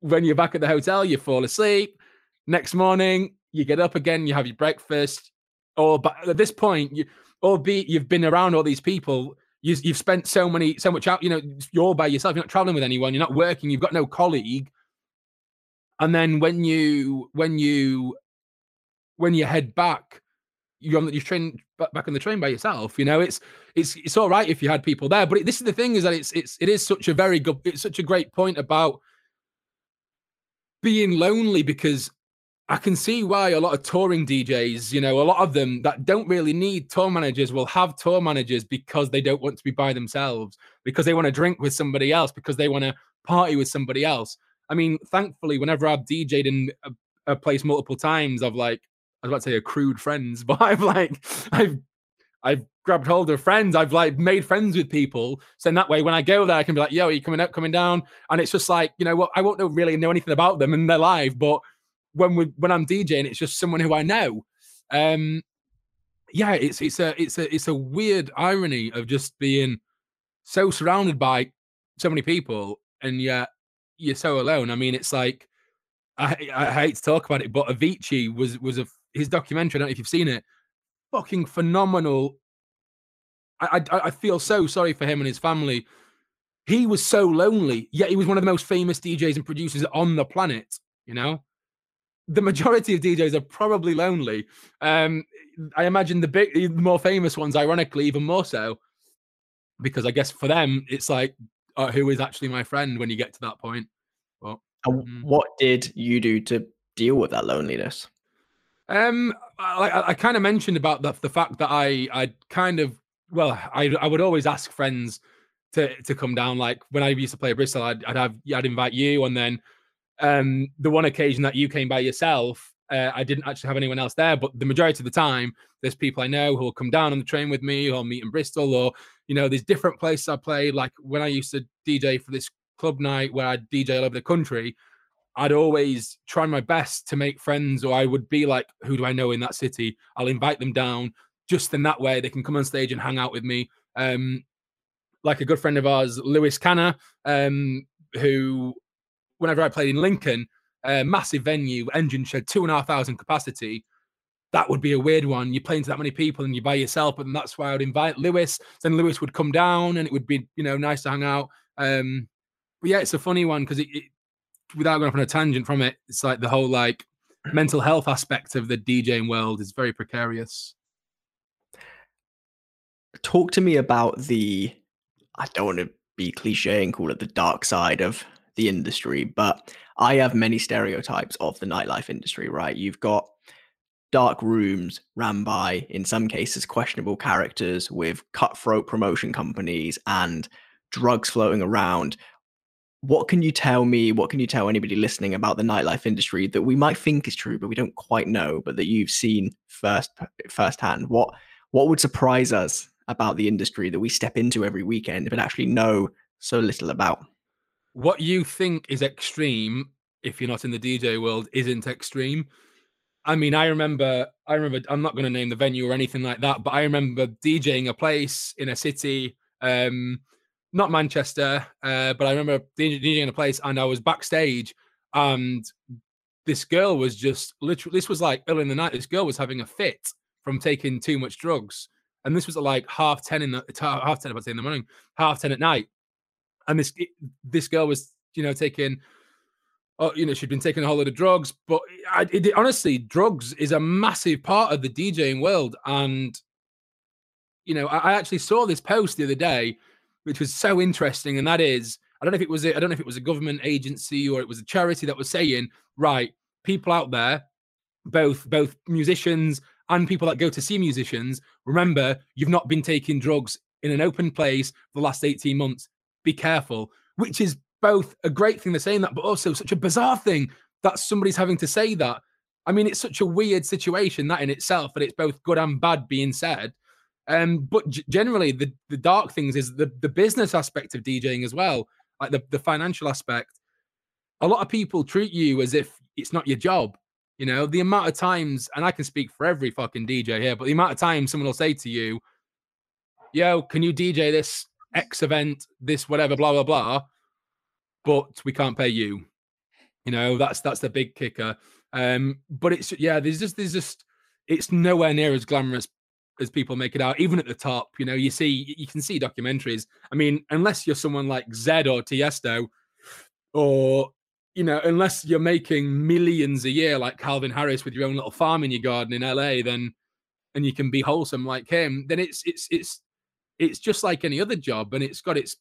when you're back at the hotel, you fall asleep. Next morning, you get up again, you have your breakfast. Or but at this point, you albeit you've been around all these people, you, you've spent so many, so much out. You know, you're by yourself. You're not traveling with anyone. You're not working. You've got no colleague. And then when you when you when you head back, you're on the you train back on the train by yourself. You know, it's it's it's all right if you had people there, but it, this is the thing is that it's it's it is such a very good, it's such a great point about being lonely because I can see why a lot of touring DJs, you know, a lot of them that don't really need tour managers will have tour managers because they don't want to be by themselves, because they want to drink with somebody else, because they want to party with somebody else. I mean, thankfully, whenever I've DJed in a, a place multiple times, I've like, I was about to say accrued friends, but I've like, I've, I've grabbed hold of friends. I've like made friends with people. So in that way, when I go there, I can be like, yo, are you coming up, coming down? And it's just like, you know what, I won't know, really know anything about them and their life, but when we when I'm DJing, it's just someone who I know. Um, yeah, it's it's a it's a it's a weird irony of just being so surrounded by so many people and yet you're so alone. I mean, it's like I, I hate to talk about it, but Avicii was was a his documentary. I don't know if you've seen it. Fucking phenomenal. I, I I feel so sorry for him and his family. He was so lonely, yet he was one of the most famous DJs and producers on the planet. You know, the majority of DJs are probably lonely. Um, I imagine the big, the more famous ones, ironically, even more so, because I guess for them it's like, uh, who is actually my friend when you get to that point. But, mm. what did you do to deal with that loneliness? Um, I, I kind of mentioned about the the fact that I I kind of well I I would always ask friends to to come down. Like when I used to play Bristol, I'd, I'd have I'd invite you, and then um, the one occasion that you came by yourself, uh, I didn't actually have anyone else there. But the majority of the time, there's people I know who will come down on the train with me, or meet in Bristol, or you know, there's different places I play. Like when I used to DJ for this club night where I DJ all over the country, I'd always try my best to make friends, or I would be like, who do I know in that city? I'll invite them down. Just in that way, they can come on stage and hang out with me. Um, like a good friend of ours, Lewis Canner, um, who whenever I played in Lincoln, a massive venue, engine shed, two and a half thousand capacity. That would be a weird one. You're playing to that many people and you're by yourself, and that's why I would invite Lewis. Then Lewis would come down, and it would be you know nice to hang out. Um, but yeah, it's a funny one because it, it, without going off on a tangent from it, it's like the whole like mental health aspect of the DJing world is very precarious. Talk to me about the. I don't want to be cliche and call it the dark side of the industry, but I have many stereotypes of the nightlife industry, right? You've got dark rooms ran by, in some cases, questionable characters with cutthroat promotion companies and drugs floating around. what can you tell me? What can you tell anybody listening about the nightlife industry that we might think is true, but we don't quite know, but that you've seen first firsthand? What what would surprise us about the industry that we step into every weekend but actually know so little about? What you think is extreme, if you're not in the DJ world, isn't extreme. I mean, I remember, I remember, I'm not going to name the venue or anything like that, but I remember DJing a place in a city. Um, not Manchester, uh, but I remember DJing in a place and I was backstage and this girl was just literally, this was like early in the night. This girl was having a fit from taking too much drugs. And this was like half 10 in the, half 10, about in the morning, half 10 at night. And this, this girl was, you know, taking, oh, you know, she'd been taking a whole lot of drugs, but I, it, honestly, drugs is a massive part of the DJing world. And, you know, I, I actually saw this post the other day which was so interesting, and that is I don't know if it was a, I don't know if it was a government agency or it was a charity that was saying, right, people out there, both both musicians and people that go to see musicians, remember you've not been taking drugs in an open place for the last 18 months. Be careful, which is both a great thing they're saying that, but also such a bizarre thing that somebody's having to say that. I mean, it's such a weird situation that in itself, that it's both good and bad being said. Um, but g- generally, the the dark things is the the business aspect of DJing as well, like the the financial aspect. A lot of people treat you as if it's not your job. You know, the amount of times, and I can speak for every fucking DJ here, but the amount of times someone will say to you, "Yo, can you DJ this X event, this whatever, blah blah blah," but we can't pay you. You know, that's that's the big kicker. Um, but it's yeah, there's just there's just it's nowhere near as glamorous as people make it out, even at the top. You know, you see, you can see documentaries. I mean, unless you're someone like Zedd or Tiesto, or you know, unless you're making millions a year like Calvin Harris with your own little farm in your garden in LA, then and you can be wholesome like him, then it's it's it's it's just like any other job, and it's got its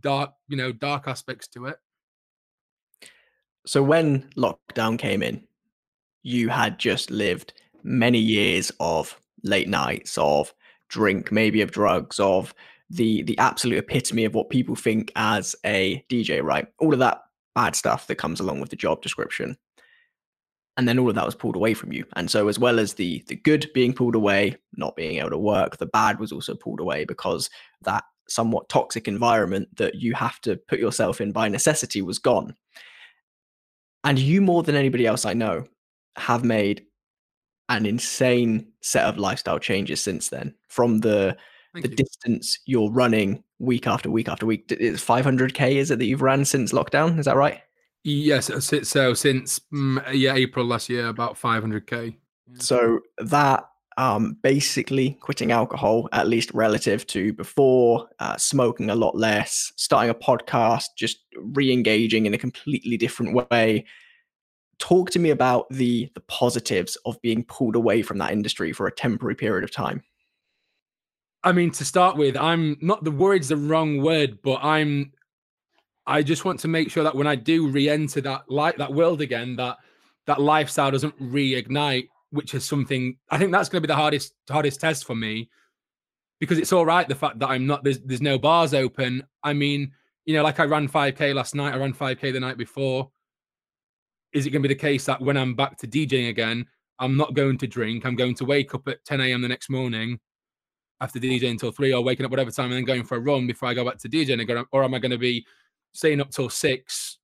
dark, you know, dark aspects to it. So when lockdown came in, you had just lived many years of late nights, of drink, maybe of drugs, of the the absolute epitome of what people think as a DJ, right? All of that bad stuff that comes along with the job description. And then all of that was pulled away from you. And so as well as the the good being pulled away, not being able to work, the bad was also pulled away because that somewhat toxic environment that you have to put yourself in by necessity was gone. And you more than anybody else I know have made an insane set of lifestyle changes since then. From the Thank the you. distance you're running week after week after week, it's 500k. Is it that you've ran since lockdown? Is that right? Yes. So since mm, yeah April last year, about 500k. So that um, basically quitting alcohol, at least relative to before, uh, smoking a lot less, starting a podcast, just re engaging in a completely different way, talk to me about the the positives of being pulled away from that industry for a temporary period of time i mean to start with i'm not the worried's the wrong word but i'm i just want to make sure that when i do re-enter that light that world again that that lifestyle doesn't reignite which is something i think that's going to be the hardest hardest test for me because it's all right the fact that i'm not there's there's no bars open i mean you know like i ran 5k last night i ran 5k the night before is it going to be the case that when I'm back to DJing again, I'm not going to drink? I'm going to wake up at 10 a.m. the next morning after DJing until three or waking up whatever time and then going for a run before I go back to DJing again? Or am I going to be staying up till six,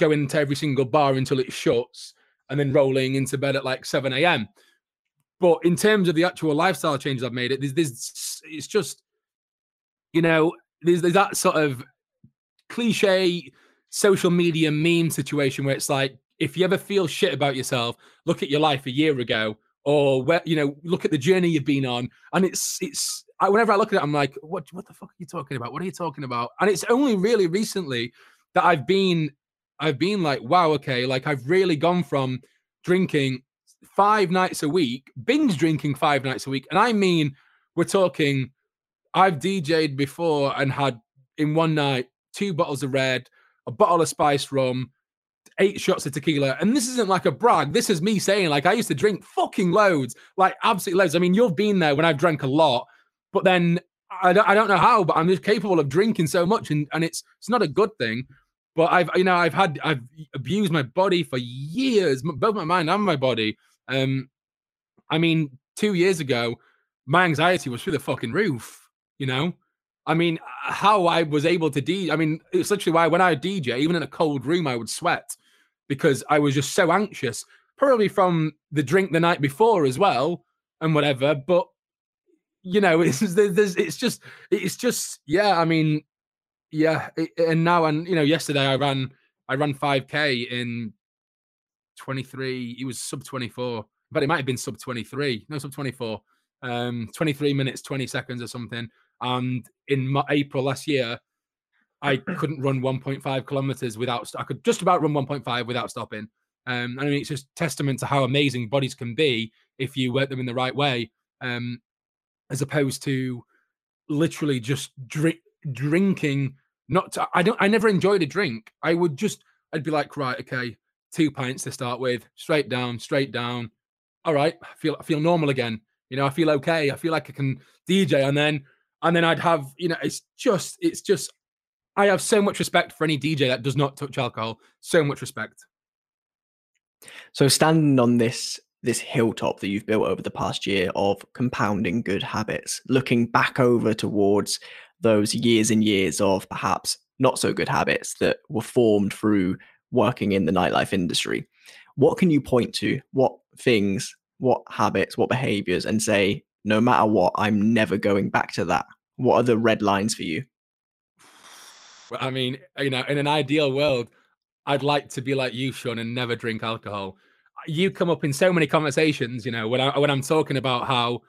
going to every single bar until it shuts and then rolling into bed at like 7 a.m.? But in terms of the actual lifestyle changes I've made, it there's, there's it's just, you know, there's, there's that sort of cliche social media meme situation where it's like if you ever feel shit about yourself, look at your life a year ago, or where you know, look at the journey you've been on, and it's it's. I, whenever I look at it, I'm like, what what the fuck are you talking about? What are you talking about? And it's only really recently that I've been I've been like, wow, okay, like I've really gone from drinking five nights a week, binge drinking five nights a week, and I mean, we're talking. I've DJed before and had in one night two bottles of red, a bottle of spice rum, eight shots of tequila. And this isn't like a brag. This is me saying, like, I used to drink fucking loads, like absolutely loads. I mean, you've been there when I've drank a lot, but then I don't, I don't know how, but I'm just capable of drinking so much. And, and it's, it's not a good thing. But I've, you know, I've had, I've abused my body for years, both my mind and my body. Um, I mean, two years ago, my anxiety was through the fucking roof. You know, I mean, how I was able to DJ. I mean, it's literally why when I DJ, even in a cold room, I would sweat because I was just so anxious. Probably from the drink the night before as well, and whatever. But you know, it's there's, it's just it's just yeah. I mean, yeah. And now and you know, yesterday I ran I ran 5k in 23. It was sub 24, but it might have been sub 23. No, sub 24. Um, 23 minutes 20 seconds or something. And in April last year, I couldn't run 1.5 kilometers without. I could just about run 1.5 without stopping. Um, I mean, it's just testament to how amazing bodies can be if you work them in the right way, um, as opposed to literally just drink, drinking. Not, to, I don't. I never enjoyed a drink. I would just. I'd be like, right, okay, two pints to start with, straight down, straight down. All right, I feel I feel normal again. You know, I feel okay. I feel like I can DJ, and then and then I'd have, you know, it's just, it's just. I have so much respect for any DJ that does not touch alcohol. So much respect. So standing on this this hilltop that you've built over the past year of compounding good habits, looking back over towards those years and years of perhaps not so good habits that were formed through working in the nightlife industry. What can you point to? What things, what habits, what behaviors, and say, no matter what, I'm never going back to that? What are the red lines for you? I mean, you know, in an ideal world, I'd like to be like you, Sean, and never drink alcohol. You come up in so many conversations, you know, when I when I'm talking about how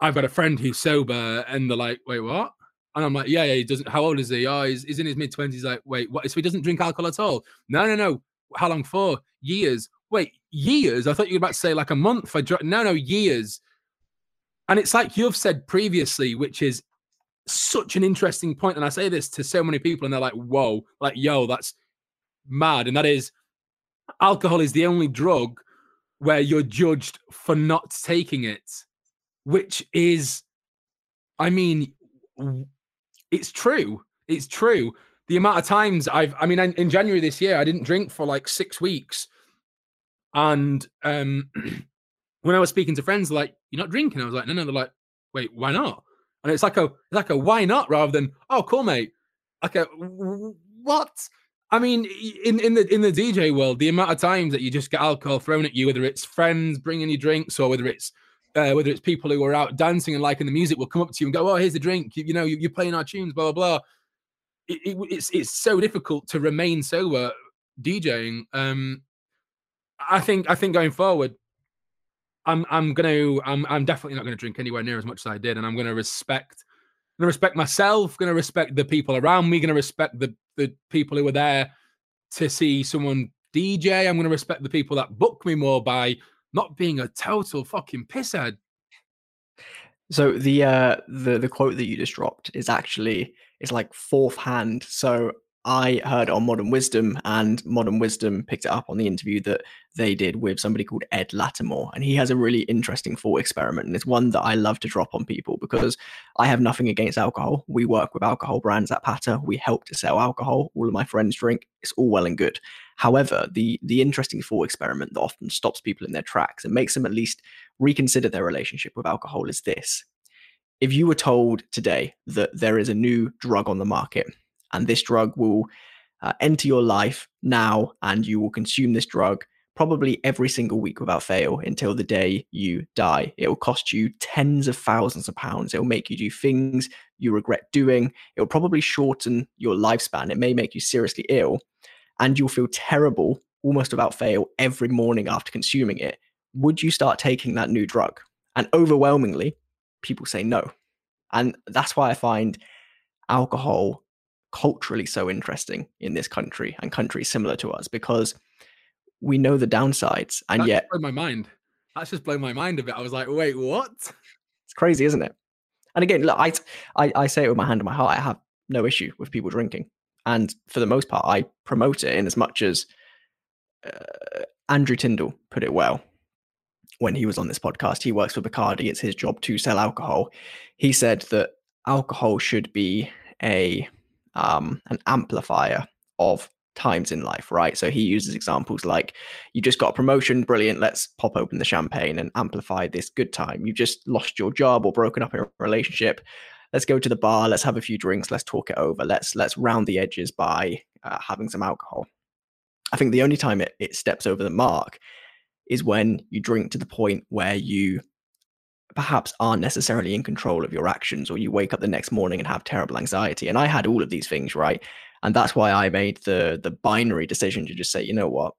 I've got a friend who's sober, and they're like, "Wait, what?" And I'm like, "Yeah, yeah, he doesn't. How old is he? Oh, he's, he's in his mid twenties. Like, wait, what? So he doesn't drink alcohol at all? No, no, no. How long for? Years. Wait, years? I thought you were about to say like a month. I dr- no, no, years. And it's like you've said previously, which is such an interesting point. And I say this to so many people, and they're like, "Whoa, like, yo, that's mad, and that is alcohol is the only drug where you're judged for not taking it, which is, I mean, it's true. It's true. The amount of times I've, I mean, in January this year, I didn't drink for like six weeks. And um, when I was speaking to friends, like, you're not drinking. I was like, no, no. They're like, wait, why not? And it's like a, like a why not rather than, oh, cool, mate. A, what? I mean, in, in the in the DJ world, the amount of times that you just get alcohol thrown at you, whether it's friends bringing you drinks or whether it's uh, whether it's people who are out dancing and liking the music will come up to you and go, "Oh, here's a drink," you, you know, you, are playing our tunes, blah blah blah. It, it, it's it's so difficult to remain sober DJing. Um, I think I think going forward, I'm I'm gonna I'm I'm definitely not gonna drink anywhere near as much as I did, and I'm gonna respect going to respect myself, to respect the people around me, to respect the, the people who are there to see someone DJ. I'm going to respect the people that book me more by not being a total fucking pisshead. So the uh the the quote that you just dropped is actually is like fourth hand. So I heard on Modern Wisdom, and Modern Wisdom picked it up on the interview that they did with somebody called Ed Latimore. And he has a really interesting thought experiment. And it's one that I love to drop on people because I have nothing against alcohol. We work with alcohol brands at Patta. We help to sell alcohol. All of my friends drink. It's all well and good. However, the the interesting thought experiment that often stops people in their tracks and makes them at least reconsider their relationship with alcohol is this. If you were told today that there is a new drug on the market and this drug will uh, enter your life now and you will consume this drug probably every single week without fail until the day you die. It will cost you tens of thousands of pounds. It will make you do things you regret doing. It will probably shorten your lifespan. It may make you seriously ill and you'll feel terrible almost without fail every morning after consuming it. Would you start taking that new drug? And overwhelmingly, people say no. And that's why I find alcohol culturally so interesting in this country and countries similar to us because we know the downsides and that yet blown my mind. That's just blown my mind a bit i was like wait what? It's crazy isn't it? And again look I, I i say it with my hand on my heart i have no issue with people drinking. And for the most part i promote it in as much as uh, andrew tyndall put it well when he was on this podcast. He works for bacardi it's his job to sell alcohol. He said that alcohol should be a um, an amplifier of times in life, right? So he uses examples like you just got a promotion, brilliant, let's pop open the champagne and amplify this good time. You just lost your job or broken up a relationship. Let's go to the bar, let's have a few drinks, let's talk it over. Let's let's round the edges by uh, having some alcohol. I think the only time it, it steps over the mark is when you drink to the point where you perhaps aren't necessarily in control of your actions or you wake up the next morning and have terrible anxiety. And I had all of these things, right? and that's why I made the the binary decision to just say, you know what,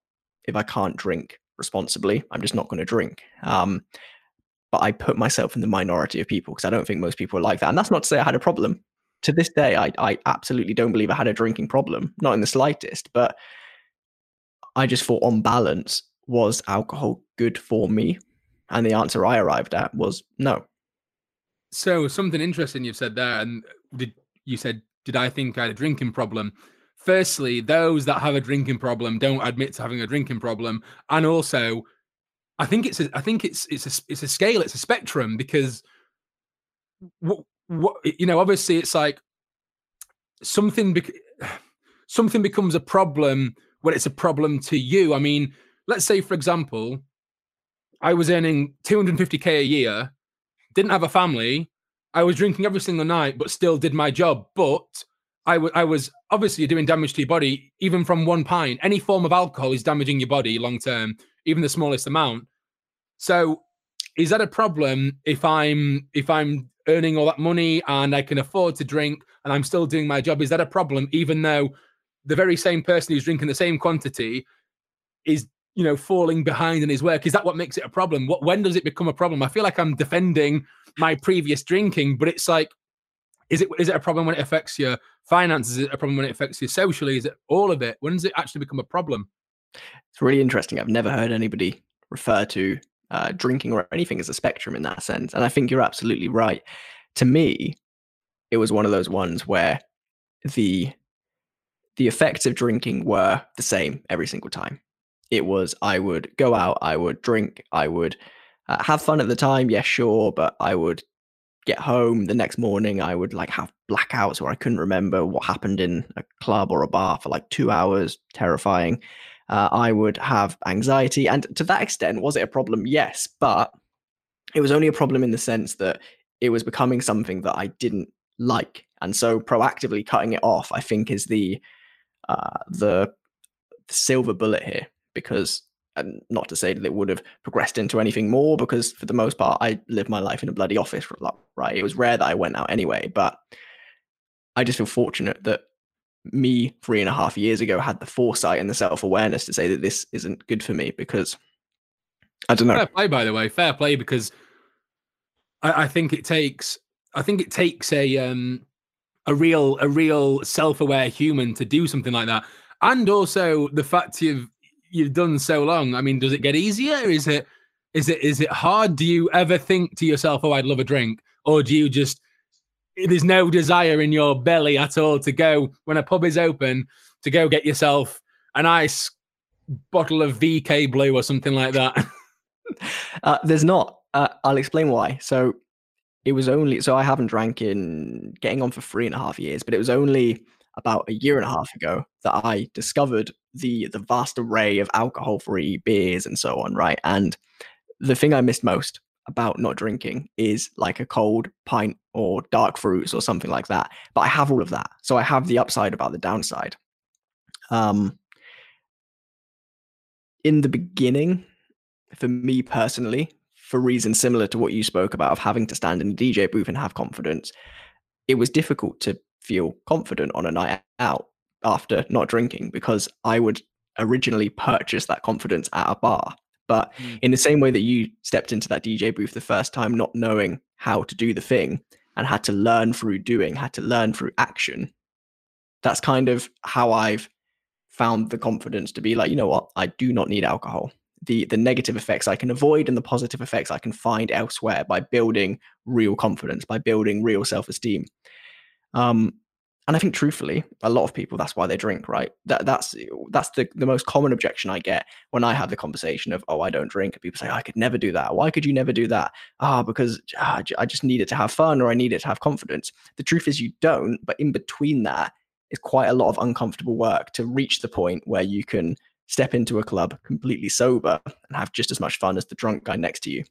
if I can't drink responsibly, I'm just not going to drink. Um, but I put myself in the minority of people because I don't think most people are like that. And that's not to say I had a problem. To this day, I, I absolutely don't believe I had a drinking problem, not in the slightest. But I just thought, on balance, was alcohol good for me? And the answer I arrived at was no. So something interesting you've said there, and did you said did I think I had a drinking problem? Firstly, those that have a drinking problem don't admit to having a drinking problem, and also, I think it's a, I think it's it's a it's a scale, it's a spectrum because what what you know, obviously, it's like something bec- something becomes a problem when it's a problem to you. I mean, let's say, for example, I was earning 250k a year, didn't have a family, I was drinking every single night, but still did my job. But I, w- I was obviously doing damage to your body, even from one pint. Any form of alcohol is damaging your body long term, even the smallest amount. So, is that a problem if I'm if I'm earning all that money and I can afford to drink and I'm still doing my job? Is that a problem, even though the very same person who's drinking the same quantity is you know falling behind in his work? Is that what makes it a problem? What when does it become a problem? I feel like I'm defending my previous drinking, but it's like, is it is it a problem when it affects your finances? Is it a problem when it affects you socially? Is it all of it? When does it actually become a problem? It's really interesting. I've never heard anybody refer to uh, drinking or anything as a spectrum in that sense, and I think you're absolutely right. To me, it was one of those ones where the the effects of drinking were the same every single time. It was I would go out, I would drink, I would uh, have fun at the time, yeah, sure, but I would get home the next morning. I would like have blackouts where I couldn't remember what happened in a club or a bar for like two hours, terrifying. Uh, I would have anxiety, and to that extent, was it a problem? Yes, but it was only a problem in the sense that it was becoming something that I didn't like, and so proactively cutting it off, I think, is the uh, the silver bullet here because and not to say that it would have progressed into anything more because for the most part i lived my life in a bloody office right? It was rare that i went out anyway but i just feel fortunate that me three and a half years ago had the foresight and the self-awareness to say that this isn't good for me because i don't know. Fair play by the way fair play because i, I think it takes i think it takes a um a real a real self-aware human to do something like that. And also the fact you've you've done so long. I mean, does it get easier? Is it is it is it hard? Do you ever think to yourself, "Oh, I'd love a drink," or do you just there's no desire in your belly at all to go when a pub is open to go get yourself a nice bottle of VK Blue or something like that? uh, there's not. Uh, I'll explain why. So it was only so I haven't drank in getting on for three and a half years, but it was only about a year and a half ago that I discovered the the vast array of alcohol-free beers and so on, right? And the thing I missed most about not drinking is like a cold pint or dark fruits or something like that. But I have all of that. So I have the upside about the downside. Um in the beginning, for me personally, for reasons similar to what you spoke about of having to stand in a DJ booth and have confidence, it was difficult to feel confident on a night out after not drinking because I would originally purchase that confidence at a bar. But mm. in the same way that you stepped into that DJ booth the first time, not knowing how to do the thing and had to learn through doing, had to learn through action, that's kind of how I've found the confidence to be like, you know what, I do not need alcohol. The the negative effects I can avoid and the positive effects I can find elsewhere by building real confidence, by building real self-esteem. Um, and I think truthfully, a lot of people that's why they drink, right? That that's that's the, the most common objection I get when I have the conversation of, oh, I don't drink. People say, I could never do that. Why could you never do that? Ah, because ah, I just need it to have fun or I need it to have confidence. The truth is you don't, but in between that, is quite a lot of uncomfortable work to reach the point where you can step into a club completely sober and have just as much fun as the drunk guy next to you.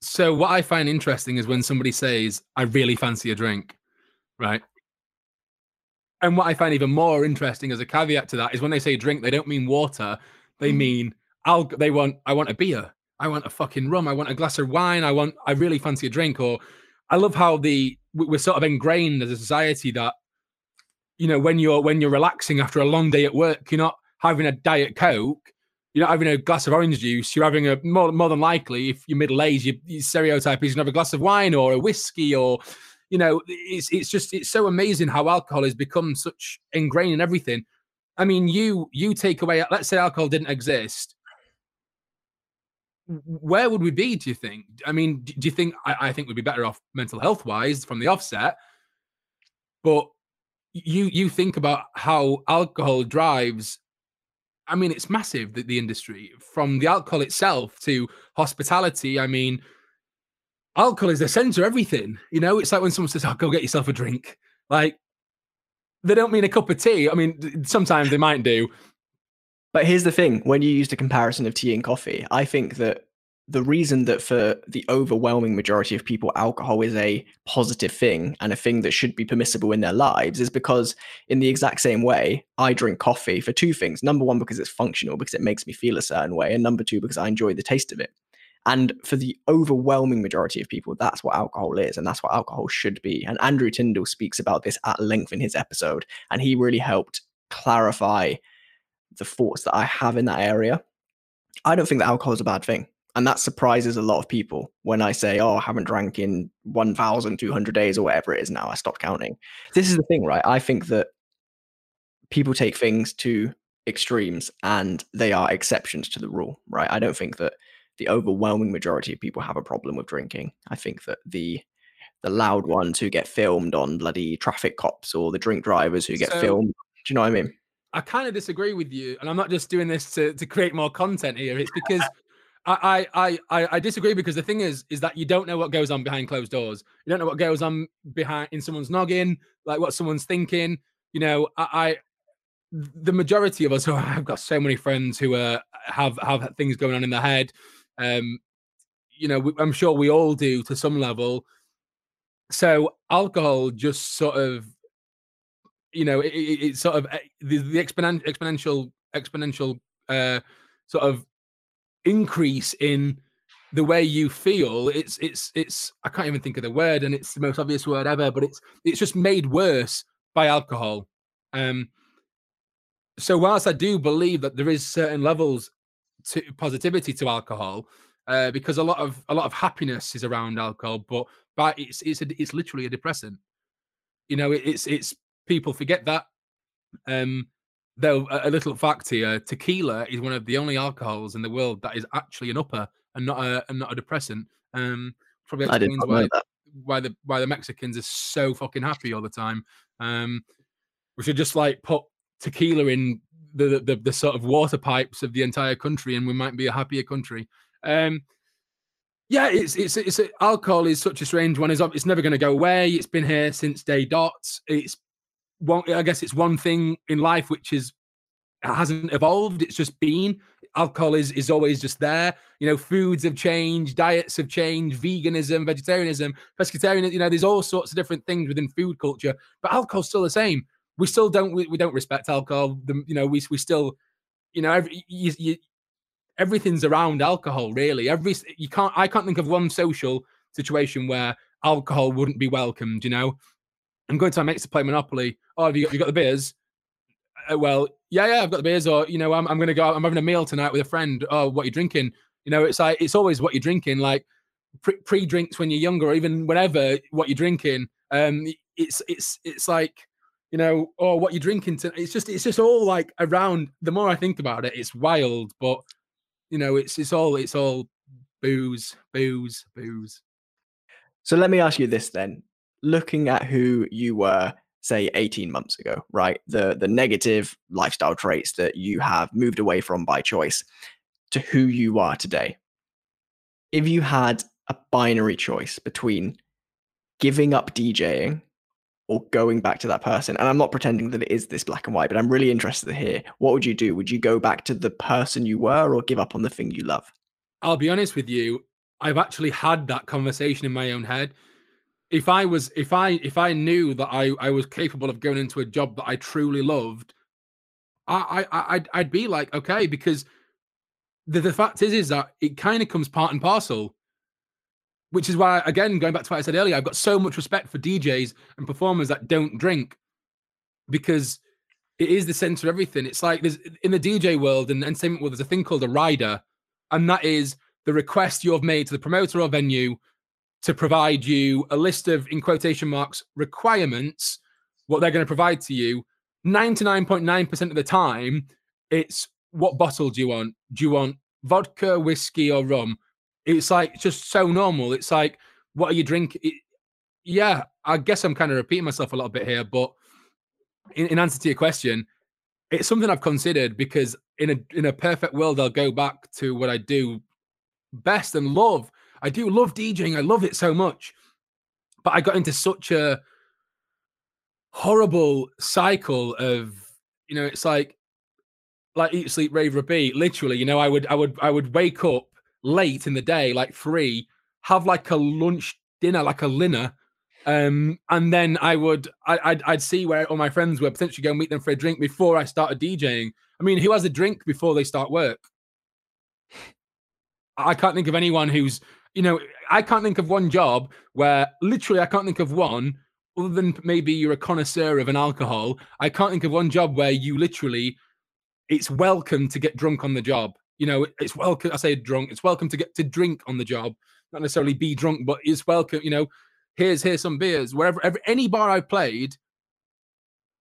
So what I find interesting is when somebody says, "I really fancy a drink," right? And what I find even more interesting as a caveat to that is when they say drink, they don't mean water. They mm. mean I'll they want I want a beer. I want a fucking rum. I want a glass of wine. I want I really fancy a drink. Or I love how the we're sort of ingrained as a society that you know when you're when you're relaxing after a long day at work, you're not having a diet coke. You're not having a glass of orange juice. You're having a more, more than likely, if you're middle aged, your, your stereotype is you have a glass of wine or a whiskey or you know, it's it's just it's so amazing how alcohol has become such ingrained in everything. I mean, you you take away, let's say alcohol didn't exist. Where would we be? Do you think? I mean, do you think? I, I think we'd be better off mental health wise from the offset. But you you think about how alcohol drives I mean, it's massive the, the industry from the alcohol itself to hospitality. I mean, alcohol is the center of everything. You know, it's like when someone says, "Oh, go get yourself a drink." Like they don't mean a cup of tea. I mean, sometimes they might do. But here's the thing: when you used a comparison of tea and coffee, I think that the reason that for the overwhelming majority of people alcohol is a positive thing and a thing that should be permissible in their lives is because in the exact same way i drink coffee for two things number one because it's functional because it makes me feel a certain way and number two because i enjoy the taste of it and for the overwhelming majority of people, that's what alcohol is, and that's what alcohol should be. And Andrew Tyndall speaks about this at length in his episode, and he really helped clarify the thoughts that I have in that area. I don't think that alcohol is a bad thing. And that surprises a lot of people when I say, oh, I haven't drank in 1,200 days or whatever it is now. I stopped counting. This is the thing, right? I think that people take things to extremes and they are exceptions to the rule, right? I don't think that the overwhelming majority of people have a problem with drinking. I think that the the loud ones who get filmed on bloody traffic cops or the drink drivers who get so, filmed. Do you know what I mean? I kind of disagree with you, and I'm not just doing this to, to create more content here. It's because I, I I I disagree because the thing is is that you don't know what goes on behind closed doors. You don't know what goes on behind in someone's noggin, like what someone's thinking. You know, I, I the majority of us, I've got so many friends who uh, have have things going on in their head. Um, you know, I'm sure we all do to some level. So alcohol just sort of, you know, it, it, it sort of eh, the, the exponent, exponential exponential uh, sort of increase in the way you feel. It's it's it's I can't even think of the word, and it's the most obvious word ever, but it's it's just made worse by alcohol. Um, so whilst I do believe that there is certain levels to positivity to alcohol uh, because a lot of a lot of happiness is around alcohol, but but it's it's a, it's literally a depressant. You know, it's it's people forget that. Um, though a, a little fact here: tequila is one of the only alcohols in the world that is actually an upper and not a and not a depressant. Um, probably explains why why the why the Mexicans are so fucking happy all the time. Um, we should just like put tequila in the, the the sort of water pipes of the entire country, and we might be a happier country. Um, yeah, it's it's it's alcohol is such a strange one. It's it's never going to go away. It's been here since day dot. It's one. I guess it's one thing in life which is hasn't evolved. It's just been alcohol is is always just there. You know, foods have changed, diets have changed, veganism, vegetarianism, pescatarian. You know, there's all sorts of different things within food culture, but alcohol's still the same we still don't we, we don't respect alcohol. The, you know, we we still, you know, every you, you, everything's around alcohol. Really, every you can't I can't think of one social situation where alcohol wouldn't be welcomed. You know, I'm going to my mates to play Monopoly. Oh, have you got, you got the beers? Uh, well, yeah, yeah, I've got the beers. Or you know, I'm I'm going to go. I'm having a meal tonight with a friend. Oh, what are you drinking? You know, it's like it's always what you're drinking. Like pre drinks when you're younger, or even whenever what you're drinking. Um, it's it's it's like you know, or oh, what you're drinking. To, it's just, it's just all like around. The more I think about it, it's wild. But you know, it's it's all, it's all booze, booze, booze. So let me ask you this then: looking at who you were, say, 18 months ago, right? The the negative lifestyle traits that you have moved away from by choice, to who you are today. If you had a binary choice between giving up DJing or going back to that person, and I'm not pretending that it is this black and white, but I'm really interested to hear what would you do? Would you go back to the person you were or give up on the thing you love? I'll be honest with you, I've actually had that conversation in my own head. If I was if I if I knew that I I was capable of going into a job that I truly loved, I I I'd, I'd be like okay because the, the fact is is that it kind of comes part and parcel which is why again going back to what i said earlier i've got so much respect for djs and performers that don't drink because it is the center of everything. It's like there's in the dj world and entertainment world there's a thing called a rider and that is the request you have made to the promoter or venue to provide you a list of in quotation marks requirements what they're going to provide to you. 99.9% of the time it's what bottle do you want? Do you want vodka whiskey or rum it's like just so normal. It's like, what are you drinking? yeah, I guess I'm kind of repeating myself a little bit here, but in, in answer to your question, it's something I've considered because in a in a perfect world, I'll go back to what I do best and love. I do love DJing. I love it so much, but I got into such a horrible cycle of you know, it's like like eat, sleep, rave, repeat. Literally, you know, I would I would I would wake up late in the day, like three, have like a lunch dinner, like a dinner. Um, and then I would, I, I'd, I'd see where all my friends were, potentially go meet them for a drink before I started DJing. I mean, who has a drink before they start work? I can't think of anyone who's, you know, I can't think of one job where literally I can't think of one other than maybe you're a connoisseur of an alcohol. I can't think of one job where you literally, it's welcome to get drunk on the job. You know, it's welcome. I say drunk. It's welcome to get to drink on the job, not necessarily be drunk, but it's welcome. You know, here's here's some beers. Wherever every, any bar I played,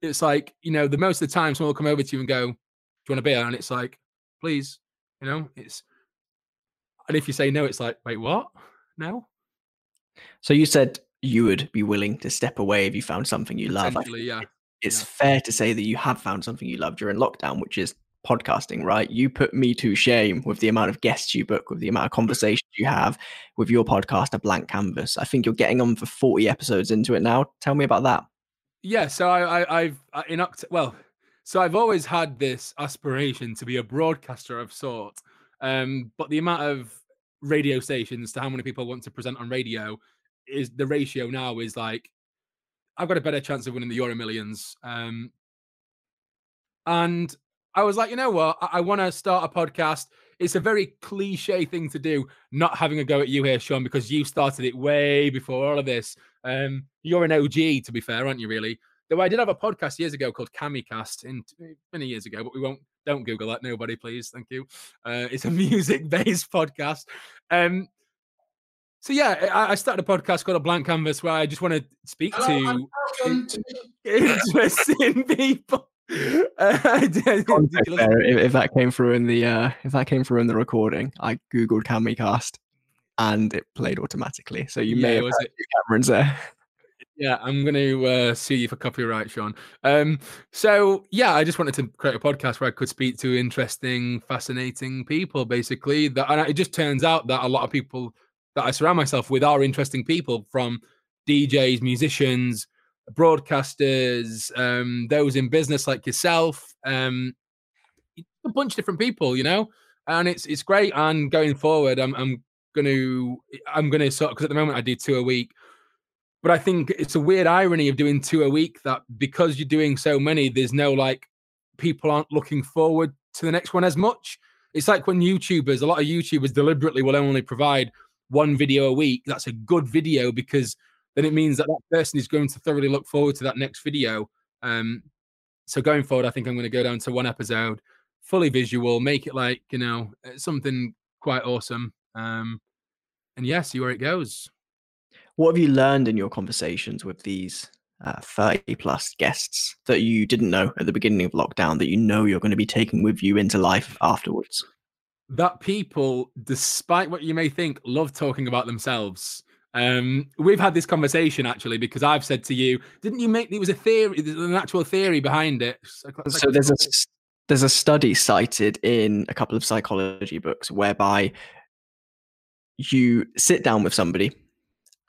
it's like you know, the most of the time someone will come over to you and go, "Do you want a beer?" And it's like, "Please," you know. It's and if you say no, it's like, "Wait, what? No." So you said you would be willing to step away if you found something you love. Yeah. It's yeah. fair to say that you have found something you love during lockdown, which is podcasting, right? You put me to shame with the amount of guests you book, with the amount of conversations you have with your podcast, A Blank Canvas. I think you're getting on for 40 episodes into it now. Tell me about that. Yeah, so I, I have uh, in Oct- well, so I've always had this aspiration to be a broadcaster of sort, um, but the amount of radio stations to how many people want to present on radio is the ratio now is like I've got a better chance of winning the Euro Millions. Um, and I was like, you know what? I, I want to start a podcast. It's a very cliche thing to do, not having a go at you here, Sean, because you started it way before all of this. Um, you're an OG, to be fair, aren't you? Really? Though I did have a podcast years ago called Camicast, in many years ago, but we won't. Don't Google that, nobody, please. Thank you. Uh, it's a music-based podcast. Um, so yeah, I, I, started a podcast called A Blank Canvas where I just want to speak Hello, to interesting people. there, if, if, that came through in the uh, if that came through in the recording, I googled Camicast and it played automatically. So you yeah, may have was it? Cameron's there. Yeah, I'm going to uh, sue you for copyright, Sean. Um, so yeah, I just wanted to create a podcast where I could speak to interesting, fascinating people, basically. That and it just turns out that a lot of people that I surround myself with are interesting people, from DJs, musicians, broadcasters, um, those in business like yourself, um, a bunch of different people, you know, and it's it's great. And going forward, I'm I'm gonna I'm gonna sort because at the moment I do two a week, but I think it's a weird irony of doing two a week that because you're doing so many, there's no like people aren't looking forward to the next one as much. It's like when YouTubers, a lot of YouTubers deliberately will only provide one video a week. That's a good video because then it means that that person is going to thoroughly look forward to that next video. Um, so going forward, I think I'm going to go down to one episode, fully visual, make it like you know uh, something quite awesome. Um, and yeah, see where it goes. What have you learned in your conversations with these uh, 30 plus guests that you didn't know at the beginning of lockdown that you know you're going to be taking with you into life afterwards? That people, despite what you may think, love talking about themselves. Um, we've had this conversation actually because I've said to you, didn't you make it was a theory, there's an actual theory behind it. so there's a there's a study cited in a couple of psychology books whereby you sit down with somebody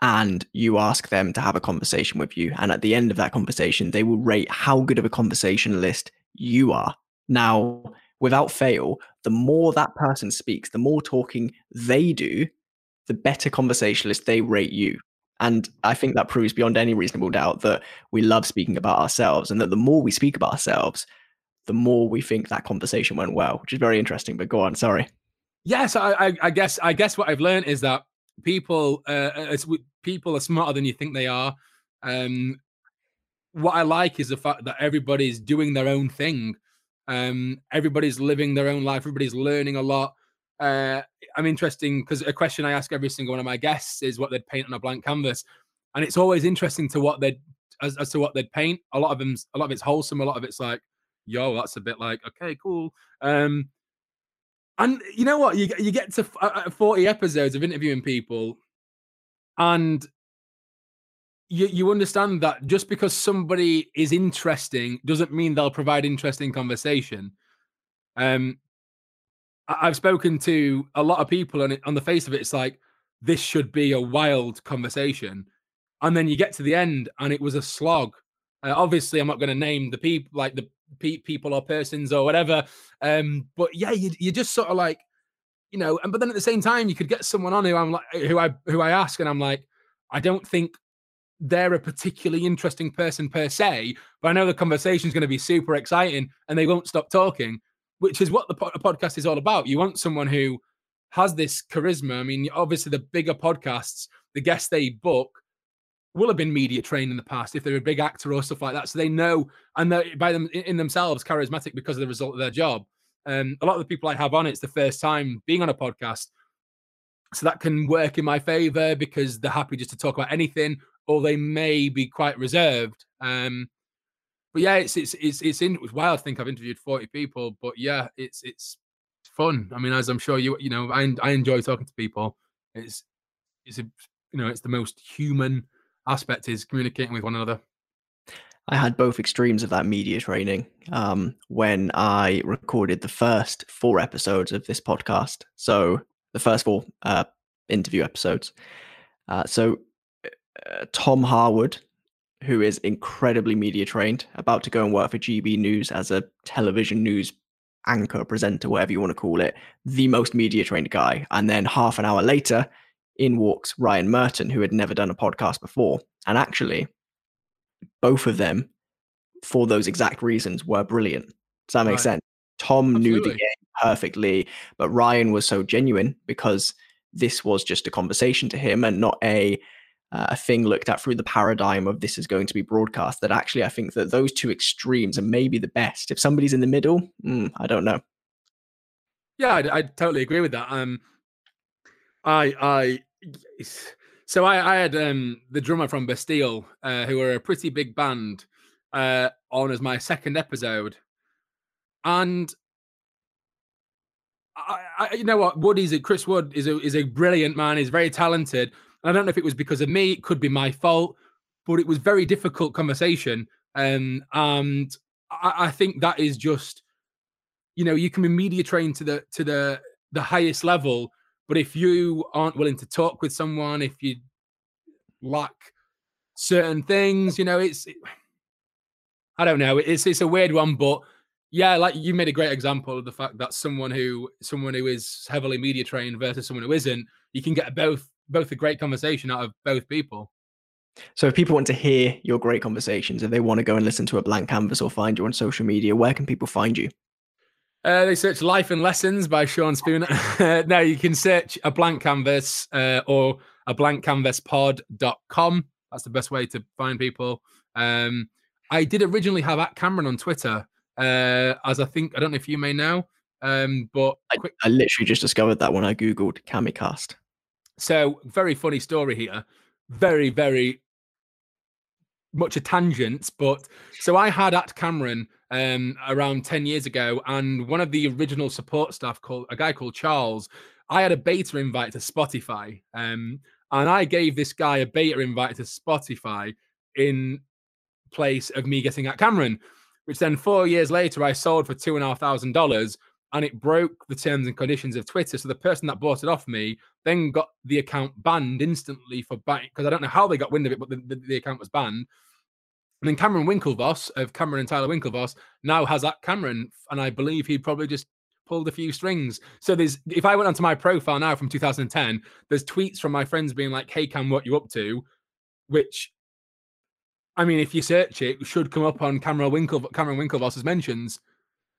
and you ask them to have a conversation with you. And at the end of that conversation, they will rate how good of a conversationalist you are. Now, without fail, the more that person speaks, the more talking they do, the better conversationalist they rate you. And I think that proves beyond any reasonable doubt that we love speaking about ourselves and that the more we speak about ourselves, the more we think that conversation went well, which is very interesting. But go on, sorry. Yes, I, I, guess I guess what I've learned is that people uh, people are smarter than you think they are. Um, what I like is the fact that everybody's doing their own thing. Um, everybody's living their own life. Everybody's learning a lot. Uh, I'm interesting because a question I ask every single one of my guests is what they'd paint on a blank canvas, and it's always interesting to what they as, as to what they'd paint. A lot of them, a lot of it's wholesome. A lot of it's like, yo, that's a bit like okay, cool. Um, and you know what? You you get to uh, uh, 40 episodes of interviewing people, and you you understand that just because somebody is interesting doesn't mean they'll provide interesting conversation. Um, I've spoken to a lot of people, and on the face of it, it's like this should be a wild conversation, and then you get to the end, and it was a slog. Uh, obviously, I'm not going to name the people like the pe- people or persons or whatever. Um, but yeah, you you just sort of like, you know, and but then at the same time, you could get someone on who I'm like, who I who I ask, and I'm like, I don't think they're a particularly interesting person per se, but I know the conversation is going to be super exciting, and they won't stop talking, which is what the po- podcast is all about. You want someone who has this charisma. I mean, obviously, the bigger podcasts, the guests they book will have been media trained in the past if they're a big actor or stuff like that. So they know and they're by them in themselves charismatic because of the result of their job. Um, a lot of the people I have on it's the first time being on a podcast. So that can work in my favor because they're happy just to talk about anything, or they may be quite reserved. Um, but yeah, it's it's it's it's in it's wild. I think I've interviewed 40 people, but yeah, it's it's fun. I mean, as I'm sure you you know, I I enjoy talking to people. It's it's a you know, it's the most human aspect is communicating with one another. I had both extremes of that media training um, when I recorded the first four episodes of this podcast. So the first four uh, interview episodes. Uh, so uh, Tom Harwood, who is incredibly media trained, about to go and work for GB News as a television news anchor, presenter, whatever you want to call it, the most media trained guy. And then half an hour later, in walks Ryan Merton, who had never done a podcast before. And actually, both of them, for those exact reasons, were brilliant. Does that make right. sense? Tom Absolutely. knew the game perfectly, but Ryan was so genuine because this was just a conversation to him and not a uh, a thing looked at through the paradigm of this is going to be broadcast. That actually, I think that those two extremes are maybe the best. If somebody's in the middle, mm, I don't know. Yeah, I, totally agree with that. Um, I I so I, I had um, the drummer from Bastille, uh, who were a pretty big band, uh, on as my second episode, and I, I, you know what, Woody's a Chris Wood is a is a brilliant man. He's very talented. I don't know if it was because of me, it could be my fault, but it was very difficult conversation. Um, and I, I think that is just, you know, you can be media trained to the to the the highest level, but if you aren't willing to talk with someone, if you lack certain things, you know, it's it, I don't know. It's it's a weird one, but yeah, like you made a great example of the fact that someone who someone who is heavily media trained versus someone who isn't, you can get both both a great conversation out of both people. So if people want to hear your great conversations, if they want to go and listen to a blank canvas or find you on social media, where can people find you? Uh, they search Life and Lessons by Sean Spooner. now you can search a blank canvas uh, or a blank canvas pod.com. That's the best way to find people. Um, I did originally have at Cameron on Twitter, uh, as I think, I don't know if you may know, um, but I, quick... I literally just discovered that when I Googled Camicast. So, very funny story here. Very, very much a tangent, but so I had at Cameron um, around 10 years ago, and one of the original support staff called a guy called Charles. I had a beta invite to Spotify, um, and I gave this guy a beta invite to Spotify in place of me getting at Cameron, which then four years later I sold for two and a half thousand dollars. And it broke the terms and conditions of Twitter. So the person that bought it off me then got the account banned instantly for buying because I don't know how they got wind of it, but the, the, the account was banned. And then Cameron Winklevoss of Cameron and Tyler Winklevoss now has that Cameron, and I believe he probably just pulled a few strings. So there's if I went onto my profile now from 2010, there's tweets from my friends being like, "Hey Cam, what you up to?" Which, I mean, if you search it, should come up on Cameron Winkle Cameron Winklevoss's mentions.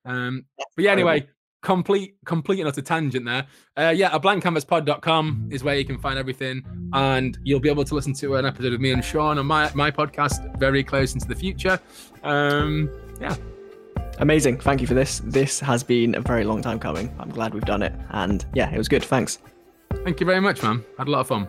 Um, but yeah, anyway, complete complete and utter tangent there. Uh, yeah, a blankcanvaspod.com is where you can find everything, and you'll be able to listen to an episode of me and Sean on my my podcast very close into the future. Um, yeah. Amazing. Thank you for this. This has been a very long time coming. I'm glad we've done it. And yeah, it was good. Thanks. Thank you very much, man. Had a lot of fun.